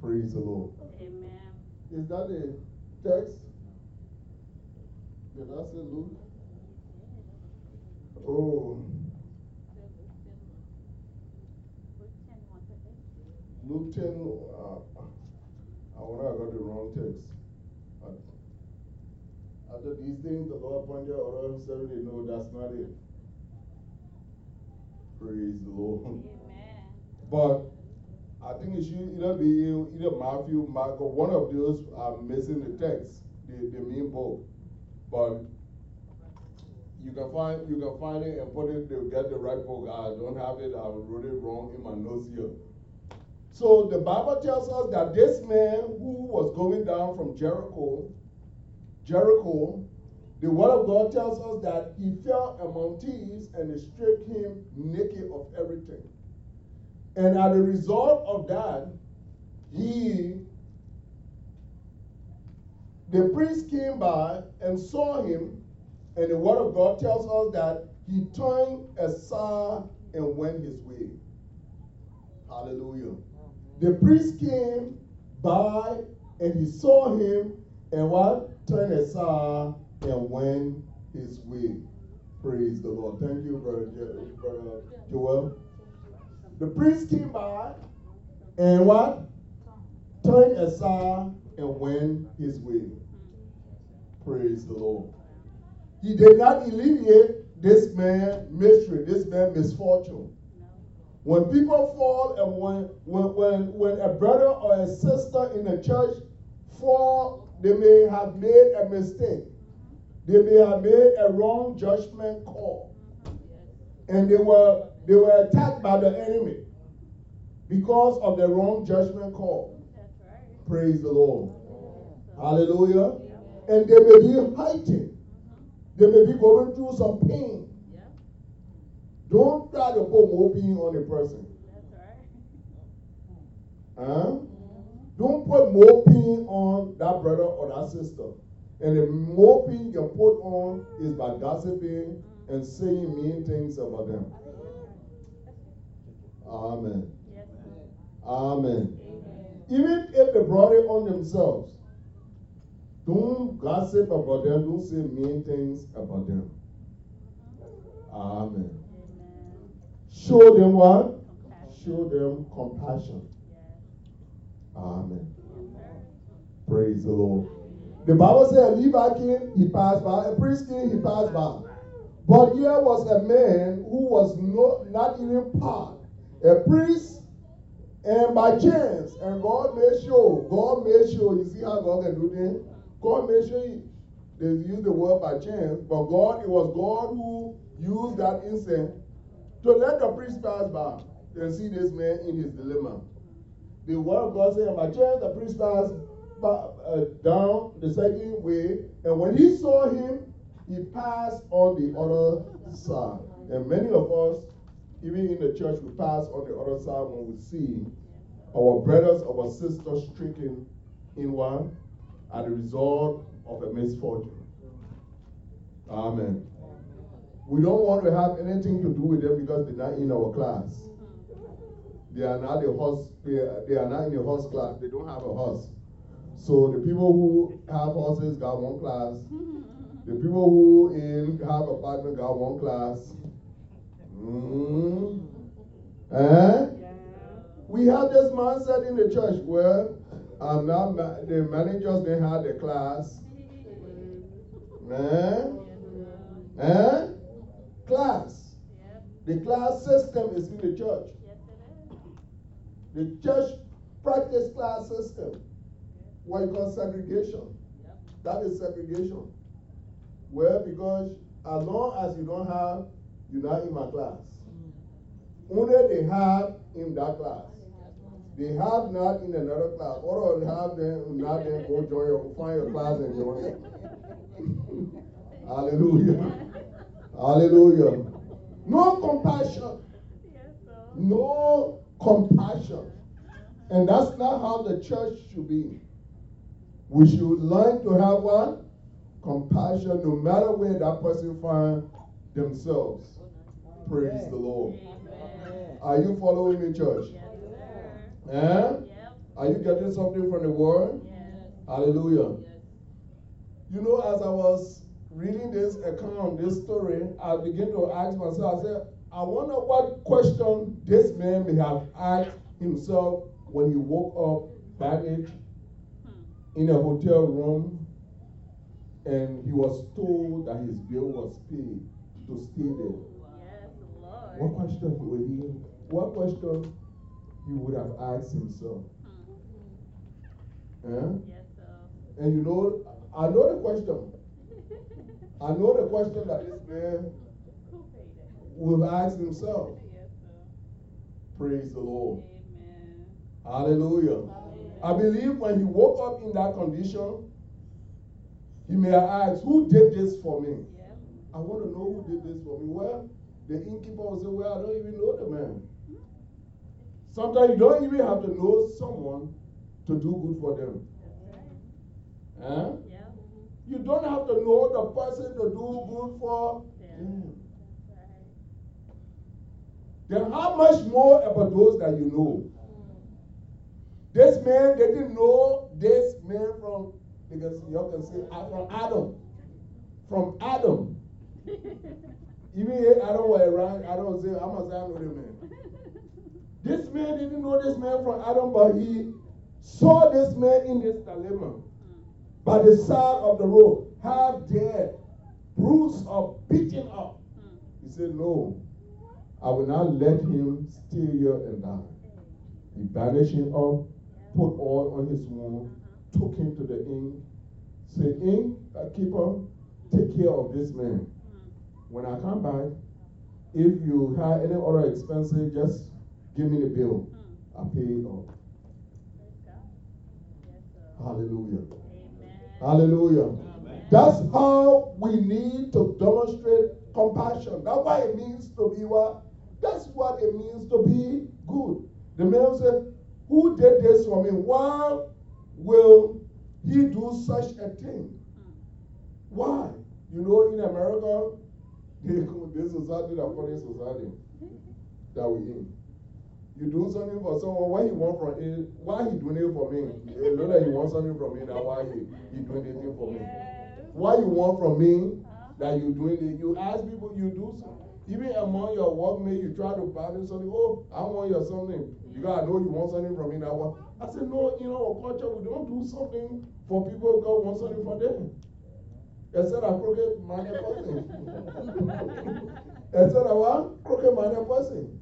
Praise the Lord. Amen. Is that the text? Did I say Luke? Oh, Luke 10. Uh, I wonder I got the wrong text. After these things, the Lord pointed out others said, No, that's not it. Praise the Lord. Amen. But I think it should either be either Matthew, Mark, or one of those are missing the text, the, the main book. But you can find you can find it and put it to get the right book. I don't have it, I wrote it wrong in my notes here. So the Bible tells us that this man who was going down from Jericho, Jericho, the word of God tells us that he fell among thieves and they stripped him naked of everything. And as a result of that, he, the priest came by and saw him, and the word of God tells us that he turned aside and went his way. Hallelujah. The priest came by and he saw him and what? Turned aside and went his way. Praise the Lord. Thank you, brother, Jo- brother Joel. The priest came by and what? Turned aside and went his way. Praise the Lord. He did not alleviate this man misery, this man misfortune. When people fall and when, when, when, when a brother or a sister in the church fall, they may have made a mistake. They may have made a wrong judgment call. And they were, they were attacked by the enemy because of the wrong judgment call. Right. Praise the Lord. Hallelujah. And they may be hurting. They may be going through some pain. Yeah, Don't try to put more pain on a person. right. Huh? Don't put more pain on that brother or that sister. And the more pain you put on is by gossiping and saying mean things about them. Amen. Yes. Amen. Amen. Even if they brought it on themselves, don't gossip about them, don't say mean things about them. Amen. Amen. Show them what? Compassion. Show them compassion. Amen. Praise the Lord. The Bible said a Levi king, he passed by, a priest king, he passed by. But here was a man who was not, not even part, a priest, and by chance, and God made sure, God made sure, you see how God can do things? God made sure he, they used the word by chance, but God, it was God who used that instant to let the priest pass by and see this man in his dilemma. The word of God said, by chance the priest passed by, uh, down the second way, and when he saw him, he passed on the other side. And many of us, even in the church, we pass on the other side when we see our brothers, our sisters stricken in one as a result of a misfortune. Amen. We don't want to have anything to do with them because they're not in our class. They are not a horse. They are, not in a horse class. They don't have a horse. So the people who have horses got one class. The people who in have apartment got one class. Mm. Eh? We have this mindset in the church where um, now ma- the managers they have the class. Eh? Eh? Class. The class system is in the church. The church practice class system. What you call segregation. That is segregation. Well, because as long as you don't have, you're not in my class. Only they have in that class. They have not in another class. Or have them not then go join your find your class and join it. Hallelujah. Hallelujah. No compassion. No compassion. And that's not how the church should be. We should learn to have what? Compassion no matter where that person find themselves. Praise the Lord. Are you following me, church? Eh? Are you getting something from the word? Hallelujah. You know, as I was reading this account, this story, I began to ask myself, I said, I wonder what question this man may have asked himself when he woke up baggage in a hotel room and he was told that his bill was paid to stay there. What question would he, what question he would have asked himself? Eh? Yes, sir. And you know, I know the question. I know the question that this man will ask himself. Yes, Praise the Lord. Amen. Hallelujah. I believe when he woke up in that condition, he may have asked, Who did this for me? I want to know who did this for me. Well, the innkeeper will say, Well, I don't even know the man. Sometimes you don't even have to know someone to do good for them. Huh? You don't have to know the person to do good for them. Then how much more about those that you know? This man, they didn't know this man from, because you can say, uh, from Adam. From Adam. Even if Adam were around, I don't say, I must say I know the man. This man didn't know this man from Adam, but he saw this man in this dilemma. Mm. By the side of the road, half dead, bruised up, beaten up. Mm. He said, No, I will not let him stay here and die. He bandaged him up, put oil on his wound, mm-hmm. took him to the inn, said, Inn uh, keeper, take care of this man. When I come back, if you have any other expenses, just give me the bill. Hmm. I pay it off. Hallelujah. Hallelujah. That's how we need to demonstrate compassion. That's what it means to be what? That's what it means to be good. The man said, Who did this for me? Why will he do such a thing? Hmm. Why? You know, in America, this society, the funny society that we in. You do something for someone, what he want from it, why he doing it for me? You know that he want something from me, that why he, he doing anything for me. What you want from me, that you doing it, you ask people, you do something. Even among your workmates, you try to them something, oh, I want your something. Because I know you want something from me, that one. I said, no, in our culture, we don't do something for people God wants something for them. Except a crooked minded person. Except a what? Crooked minded person.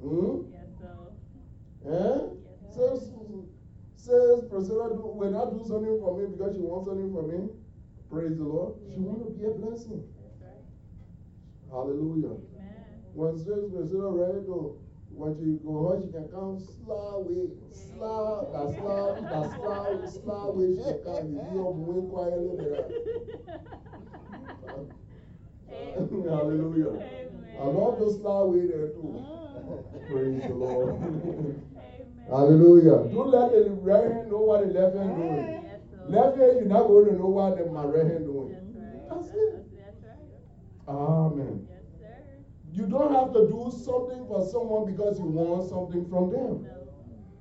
Hmm? Eh? Says, says Priscilla, do, when I do something for me because she wants something for me, praise the Lord, she want to be a blessing. Hallelujah. When says Priscilla ready to, when she go home, she can come slow way, slow, that slow, that slow, slow way she can come. You hear moving quietly there. Hallelujah. I love the slow way there too. Praise the Lord. Hallelujah. Don't let the right hand know what the left hand doing. Left hand, you're not going to know what the, my right hand doing. That's it. Amen. Yes. You don't have to do something for someone because you want something from them.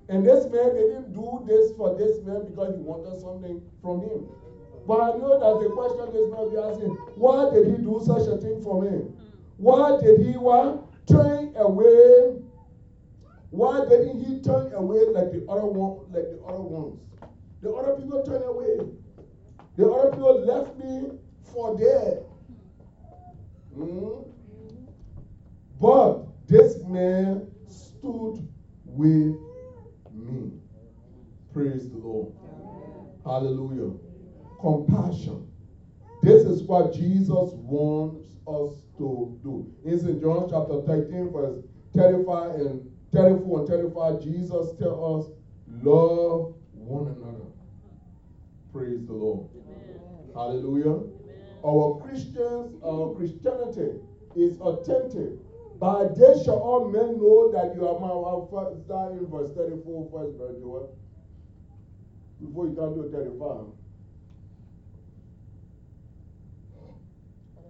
And this man didn't do this for this man because he wanted something from him. But I know that the question this man be asking, why did he do such a thing for me? Why did he what? Turn away. Why didn't he turn away like the other one, like the other ones? The other people turned away. The other people left me for dead. Hmm? But this man stood with me. Praise the Lord. Hallelujah. Compassion. This is what Jesus wants us to do. It's In John chapter 13, verse 35 and 34 and 35, Jesus tells us, love one another. Praise the Lord. Hallelujah. Our Christians, our Christianity is authentic. By this shall all men know that you are my first start in verse 34, first verse Joel. Before you come to 35.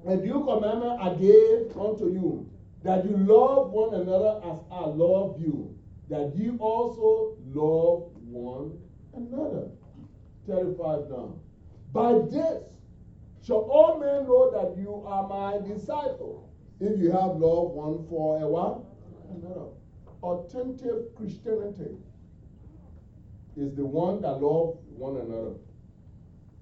A new commandment I gave unto you, that you love one another as I love you, that you also love one another. 35 now. By this shall all men know that you are my disciple, if you have love one for a what? Another. Authentic Christianity is the one that love one another.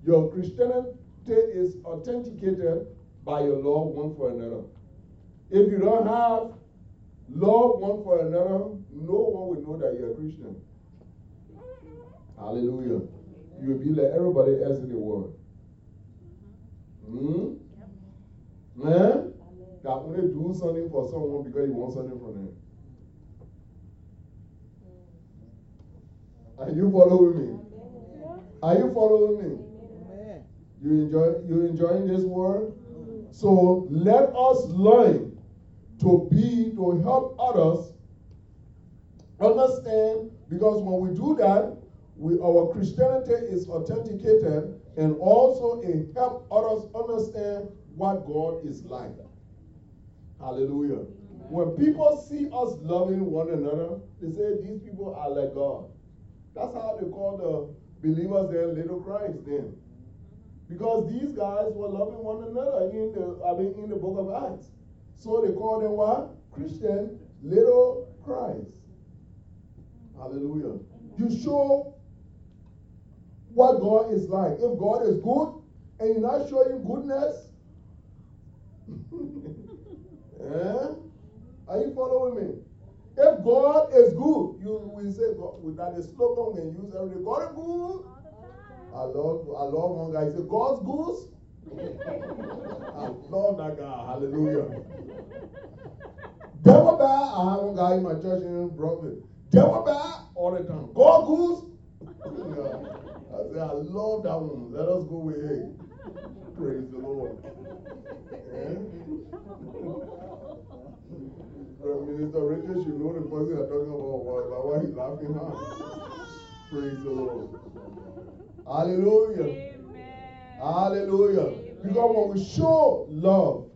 Your Christianity is authenticated by your love one for another. If you don't have love one for another, no one will know that you're a Christian. Hallelujah. You will be like everybody else in the world. Hmm? Man, that only do something for someone because he wants something from them. Are you following me? Are you following me? You enjoy you enjoying this word? So let us learn to be to help others understand because when we do that, we our Christianity is authenticated and also it help others understand what God is like. Hallelujah. When people see us loving one another, they say these people are like God. That's how they call the believers then little Christ then. Because these guys were loving one another in the I mean in the book of Acts. So they call them what? Christian little Christ. Hallelujah. You show what God is like. If God is good and you're not showing goodness, eh? Are you following me? If God is good, you will say God, with that is slogan we use every. God is good. I love, I love one guy. He said, God's goose. I love that guy. Hallelujah. Devil bad. I have one guy in my church in Brooklyn. Devil bad all the time. God goose. I said, I love that one. Let us go with it. Praise the Lord. Eh? Minister Richard should know the person I'm talking about. Why, why he's laughing huh? Praise the Lord. Hallelujah. Amen. Hallelujah. Because when we show love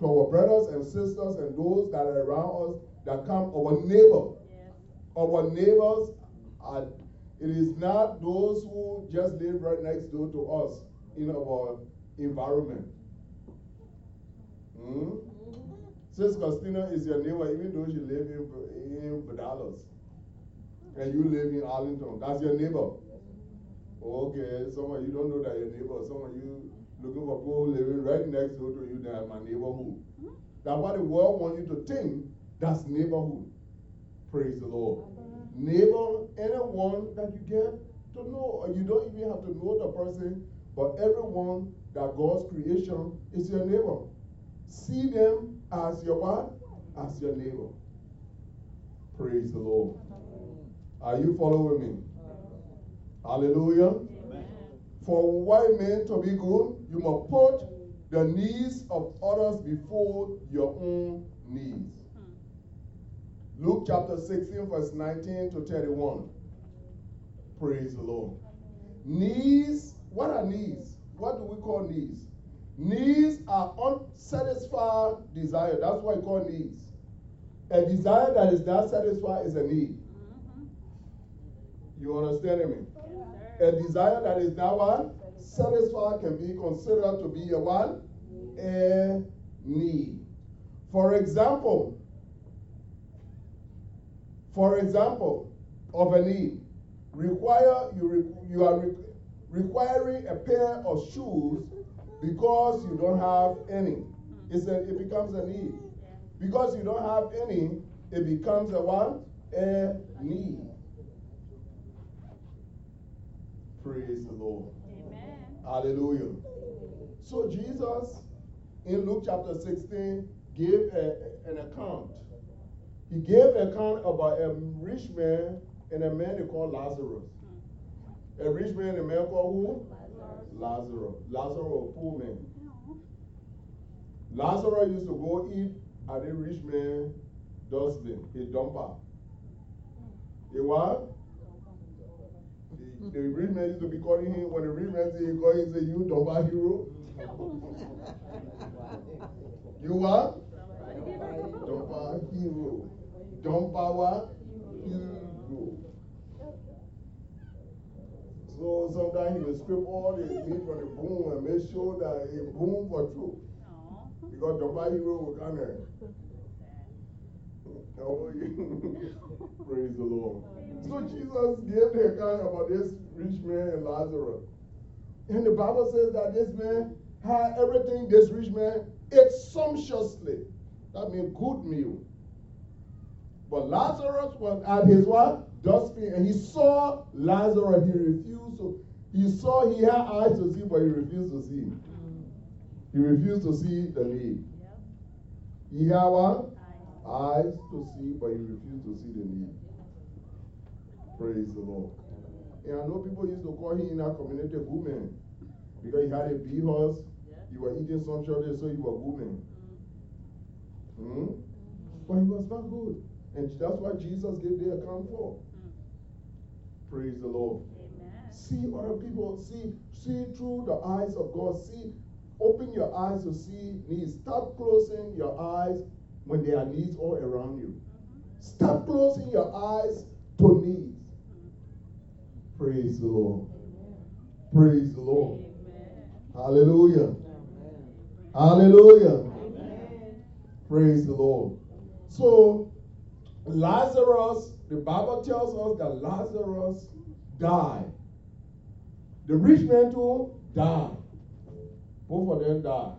to our brothers and sisters and those that are around us, that come, our neighbor, Yes. our neighbors are, it is not those who just live right next door to us in our environment. Hmm? Sister Christina is your neighbor, even though she lives in, in Dallas. And you live in Arlington. That's your neighbor. Okay, someone you don't know that your neighbor, someone you looking for people living right next door to you, that my neighborhood. That's what the world wants you to think that's neighborhood. Praise the Lord. Neighbor, anyone that you get to know, or you don't even have to know the person, but everyone that God's creation is your neighbor. See them as your what? As your neighbor. Praise the Lord. Are you following me? Hallelujah. For white men to be good, you must put the needs of others before your own needs. Luke chapter 16, verse 19 to 31. Praise the Lord. Needs, what are needs? What do we call needs? Needs are unsatisfied desire. That's why I call needs. A desire that is not satisfied is a need. Mm-hmm. You understanding me? A desire that is not what? Satisfied can be considered to be a one A need. For example, for example, of a need, require you you are requiring a pair of shoes because you don't have any. Mm. It's a, it becomes a need. Because you don't have any, it becomes a what? A need. Praise the Lord. Amen. Hallelujah. So Jesus in Luke chapter 16 gave a, an account. He gave an account about a rich man and a man they call Lazarus. Mm. A rich man and a man called who? Lazarus. Lazarus a poor man. Lazarus used to go eat at the rich man dustbin, his dumper. He what? The, the rich man used to be calling him, when the rich man say call him, say, you dumper hero. You what? Dumper hero. Dumper what? So sometimes he will scrape all the meat from the bone and make sure that it boom for true. No. Because Dumper hero will come there. Are you? Praise the Lord. So Jesus gave the account about this rich man and Lazarus. And the Bible says that this man had everything this rich man ate sumptuously. That means good meal. But Lazarus was at his what? Dustbin. And he saw Lazarus. He refused to. He saw he had eyes to see, but he refused to see. He refused to see the need. He had what? Eyes to see, but he refused to see the need. Praise the Lord. And I know people used to call him in our community a good man because he had a bee horse. You were eating some shortage, so you were good man. Hmm? But he was not good. And that's what Jesus gave the account for. Hmm. Praise the Lord. Amen. See other people, see, see through the eyes of God. See, open your eyes to see needs. Stop closing your eyes when there are needs all around you. Mm-hmm. Stop closing your eyes to needs. Mm-hmm. Praise the Lord. Praise the Lord. Amen. Hallelujah. Hallelujah. Praise the Lord. So, Lazarus, the Bible tells us that Lazarus died. The rich man too died. Both of them died.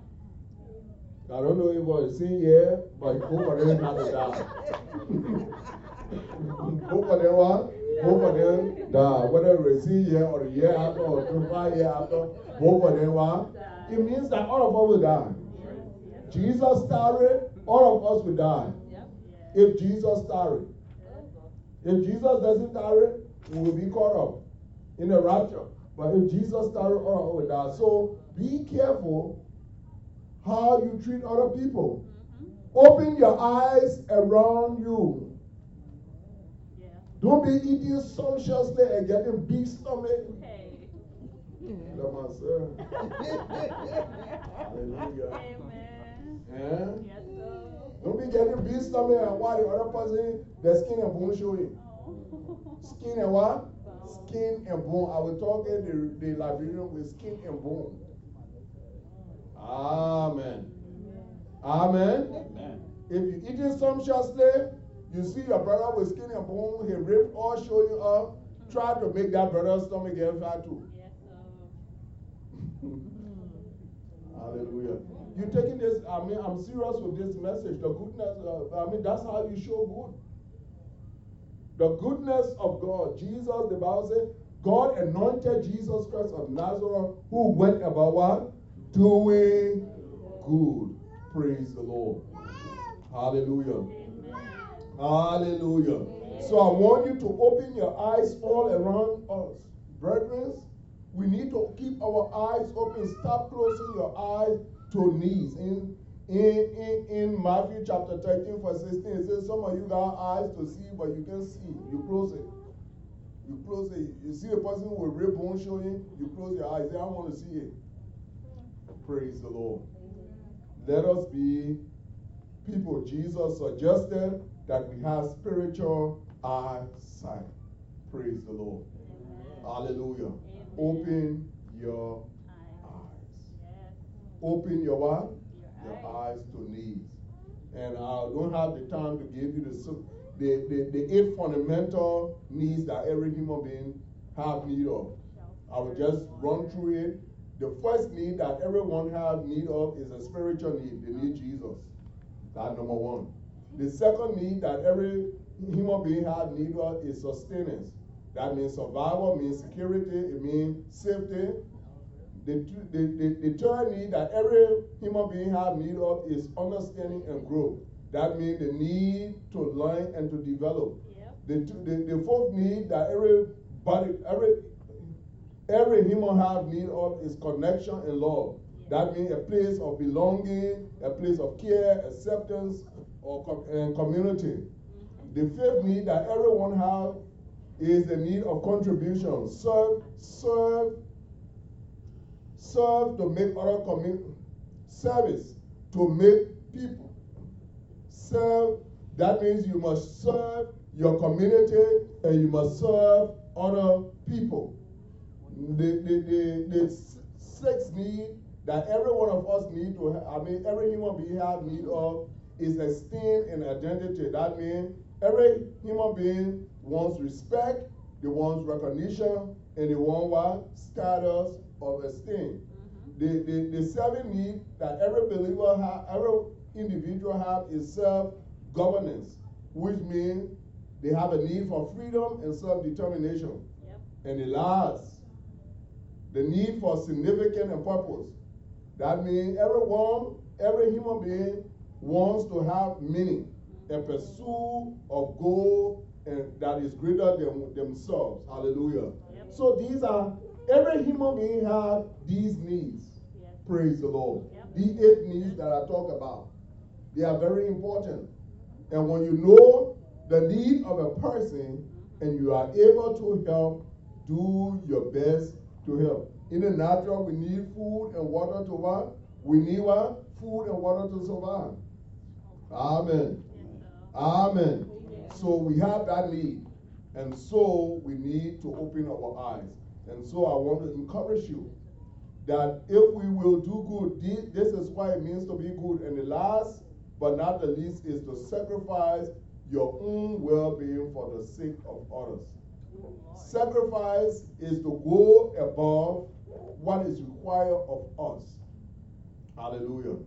I don't know if was seen here, but both of them had to die. both of them what? Both of them died. Whether it was seen here or the year after or two, five years after, both of them what? It means that all of us will die. Jesus started, all of us will die. If Jesus tarry. If Jesus doesn't tarry, we will be caught up in the rapture. But if Jesus tarry, all of us will. So be careful how you treat other people. Open your eyes around you. Yeah. Don't be eating sumptuously and getting big stomach. Hey. Hallelujah. Amen. Eh? Don't be getting big stomach and while the other person, the skin and bone showing. Oh. Skin and what? Skin and bone. I will talk in the, the Liberian with skin and bone. Amen. Amen. If you eating sumptuously, you see your brother with skin and bone, he rib all showing up. Try to make that brother's stomach get fat too. Yes, sir. Hallelujah. You taking this, I mean, I'm serious with this message. The goodness, I mean, that's how you show good. The goodness of God. Jesus, the Bible says, God anointed Jesus Christ of Nazareth, who went about what? Doing good. Praise the Lord. Hallelujah. Hallelujah. So I want you to open your eyes all around us. Brethren, we need to keep our eyes open. Stop closing your eyes to knees. In, in, in, in Matthew chapter 13, verse 16, it says, Some of you got eyes to see, but you can't see. You close it. You close it. You see a person with rib bone showing, you close your eyes. Say, I want to see it. Praise the Lord. Let us be people. Jesus suggested that we have spiritual eyesight. Praise the Lord. Hallelujah. Open your. Open your what? Your Your eyes. eyes to needs. And I don't have the time to give you the, the, the, the eight fundamental needs that every human being have need of. I will just run through it. The first need that everyone have need of is a spiritual need. They need Jesus. That's number one. The second need that every human being have need of is sustenance. That means survival, means security, it means safety. The, the, the, the third need that every human being have need of is understanding and growth. That means the need to learn and to develop. Yep. The, the, the fourth need that everybody, every, every human have need of is connection and love. That means a place of belonging, a place of care, acceptance, or com- and community. Mm-hmm. The fifth need that everyone have is the need of contribution. Serve, serve, serve to make other community service to make people serve. That means you must serve your community and you must serve other people. The, the, the, the sixth need that every one of us need to have, I mean, every human being have need of is esteem and identity. That means every human being wants respect, they wants recognition, and they want what? Status of esteem. Mhm. The, the, the seventh need that every believer have, every individual have is self-governance, which means they have a need for freedom and self-determination. Yep. And the last, the need for significance and purpose. That means everyone, every human being wants to have meaning, a pursuit of goal and that is greater than themselves. Hallelujah. Yep. So these are every human being have these needs. Yes. Praise the Lord. Yep. The eight needs that I talk about, they are very important. Mm-hmm. And when you know the need of a person mm-hmm. and you are able to help, do your best to help. In the natural, we need food and water to what? We need what? Food and water to survive. Amen. Amen. So we have that need. And so we need to open our eyes. And so I want to encourage you that if we will do good, thi- this is what it means to be good. And the last but not the least is to sacrifice your own well being for the sake of others. Sacrifice is to go above what is required of us. Hallelujah.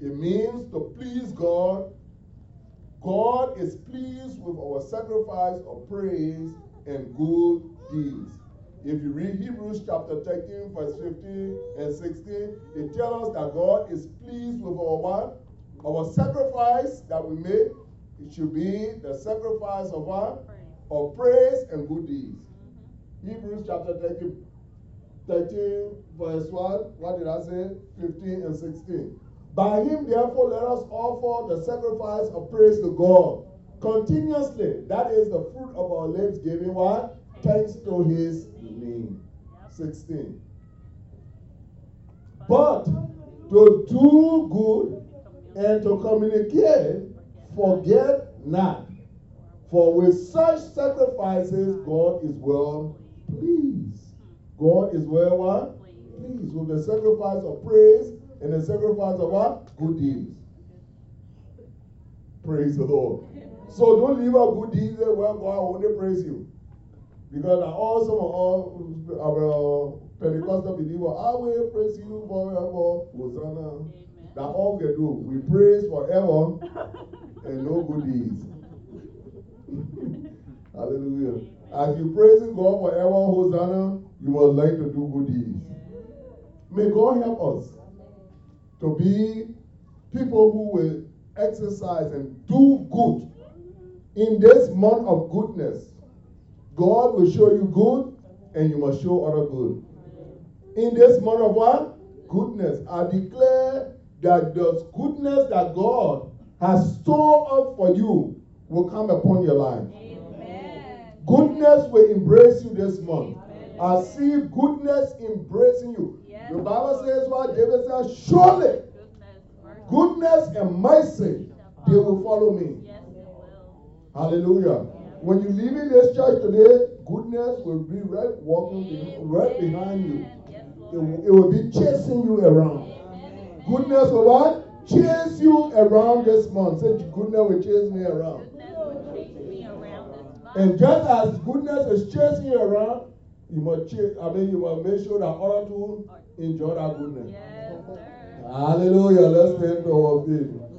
It means to please God. God is pleased with our sacrifice of praise and good deeds. If you read Hebrews chapter 13, verse 15 and 16, it tells us that God is pleased with our what? Our sacrifice that we make. It should be the sacrifice of what? Praise. Of praise and good deeds. Mhm. Hebrews chapter 13, 13, verse 1. What did I say? 15 and 16. By him, therefore, let us offer the sacrifice of praise to God continuously. That is the fruit of our lips, giving what? Thanks to his name. 16. But to do good and to communicate, forget not. For with such sacrifices, God is well pleased. God is well what? Pleased with the sacrifice of praise and the sacrifice of what? Good deeds. Praise the Lord. So don't leave out good deeds where God only praise you. Because now all some of our, our Pentecostal believers, ah, I will praise you forever. Hosanna. Amen. That all we do, we praise forever and no good deeds. Hallelujah. As you praising God forever, Hosanna, you must learn to do good deeds. May God help us to be people who will exercise and do good. In this month of goodness, God will show you good and you must show other good. In this month of what? Goodness. I declare that the goodness that God has stored up for you will come upon your life. Amen. Goodness will embrace you this month. Amen. I see goodness embracing you. Yes. The Bible says what David said, surely Goodness, goodness and mercy they will follow me. Yes, will. Hallelujah. When you leave in this church today, goodness will be right walking right behind you. It, will- it will be chasing you around. Amen. Goodness will what? Chase you around this month. Say goodness will chase me around. Goodness will chase me around this month. And just as goodness is chasing you around, you must chase, I mean you must make sure that other two enjoy that goodness. Yes, sir. Hallelujah. Let's stand to our feet.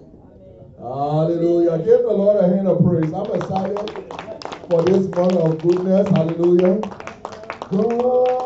Hallelujah. Give the Lord a hand of praise. I'm excited for this month of goodness. Hallelujah. God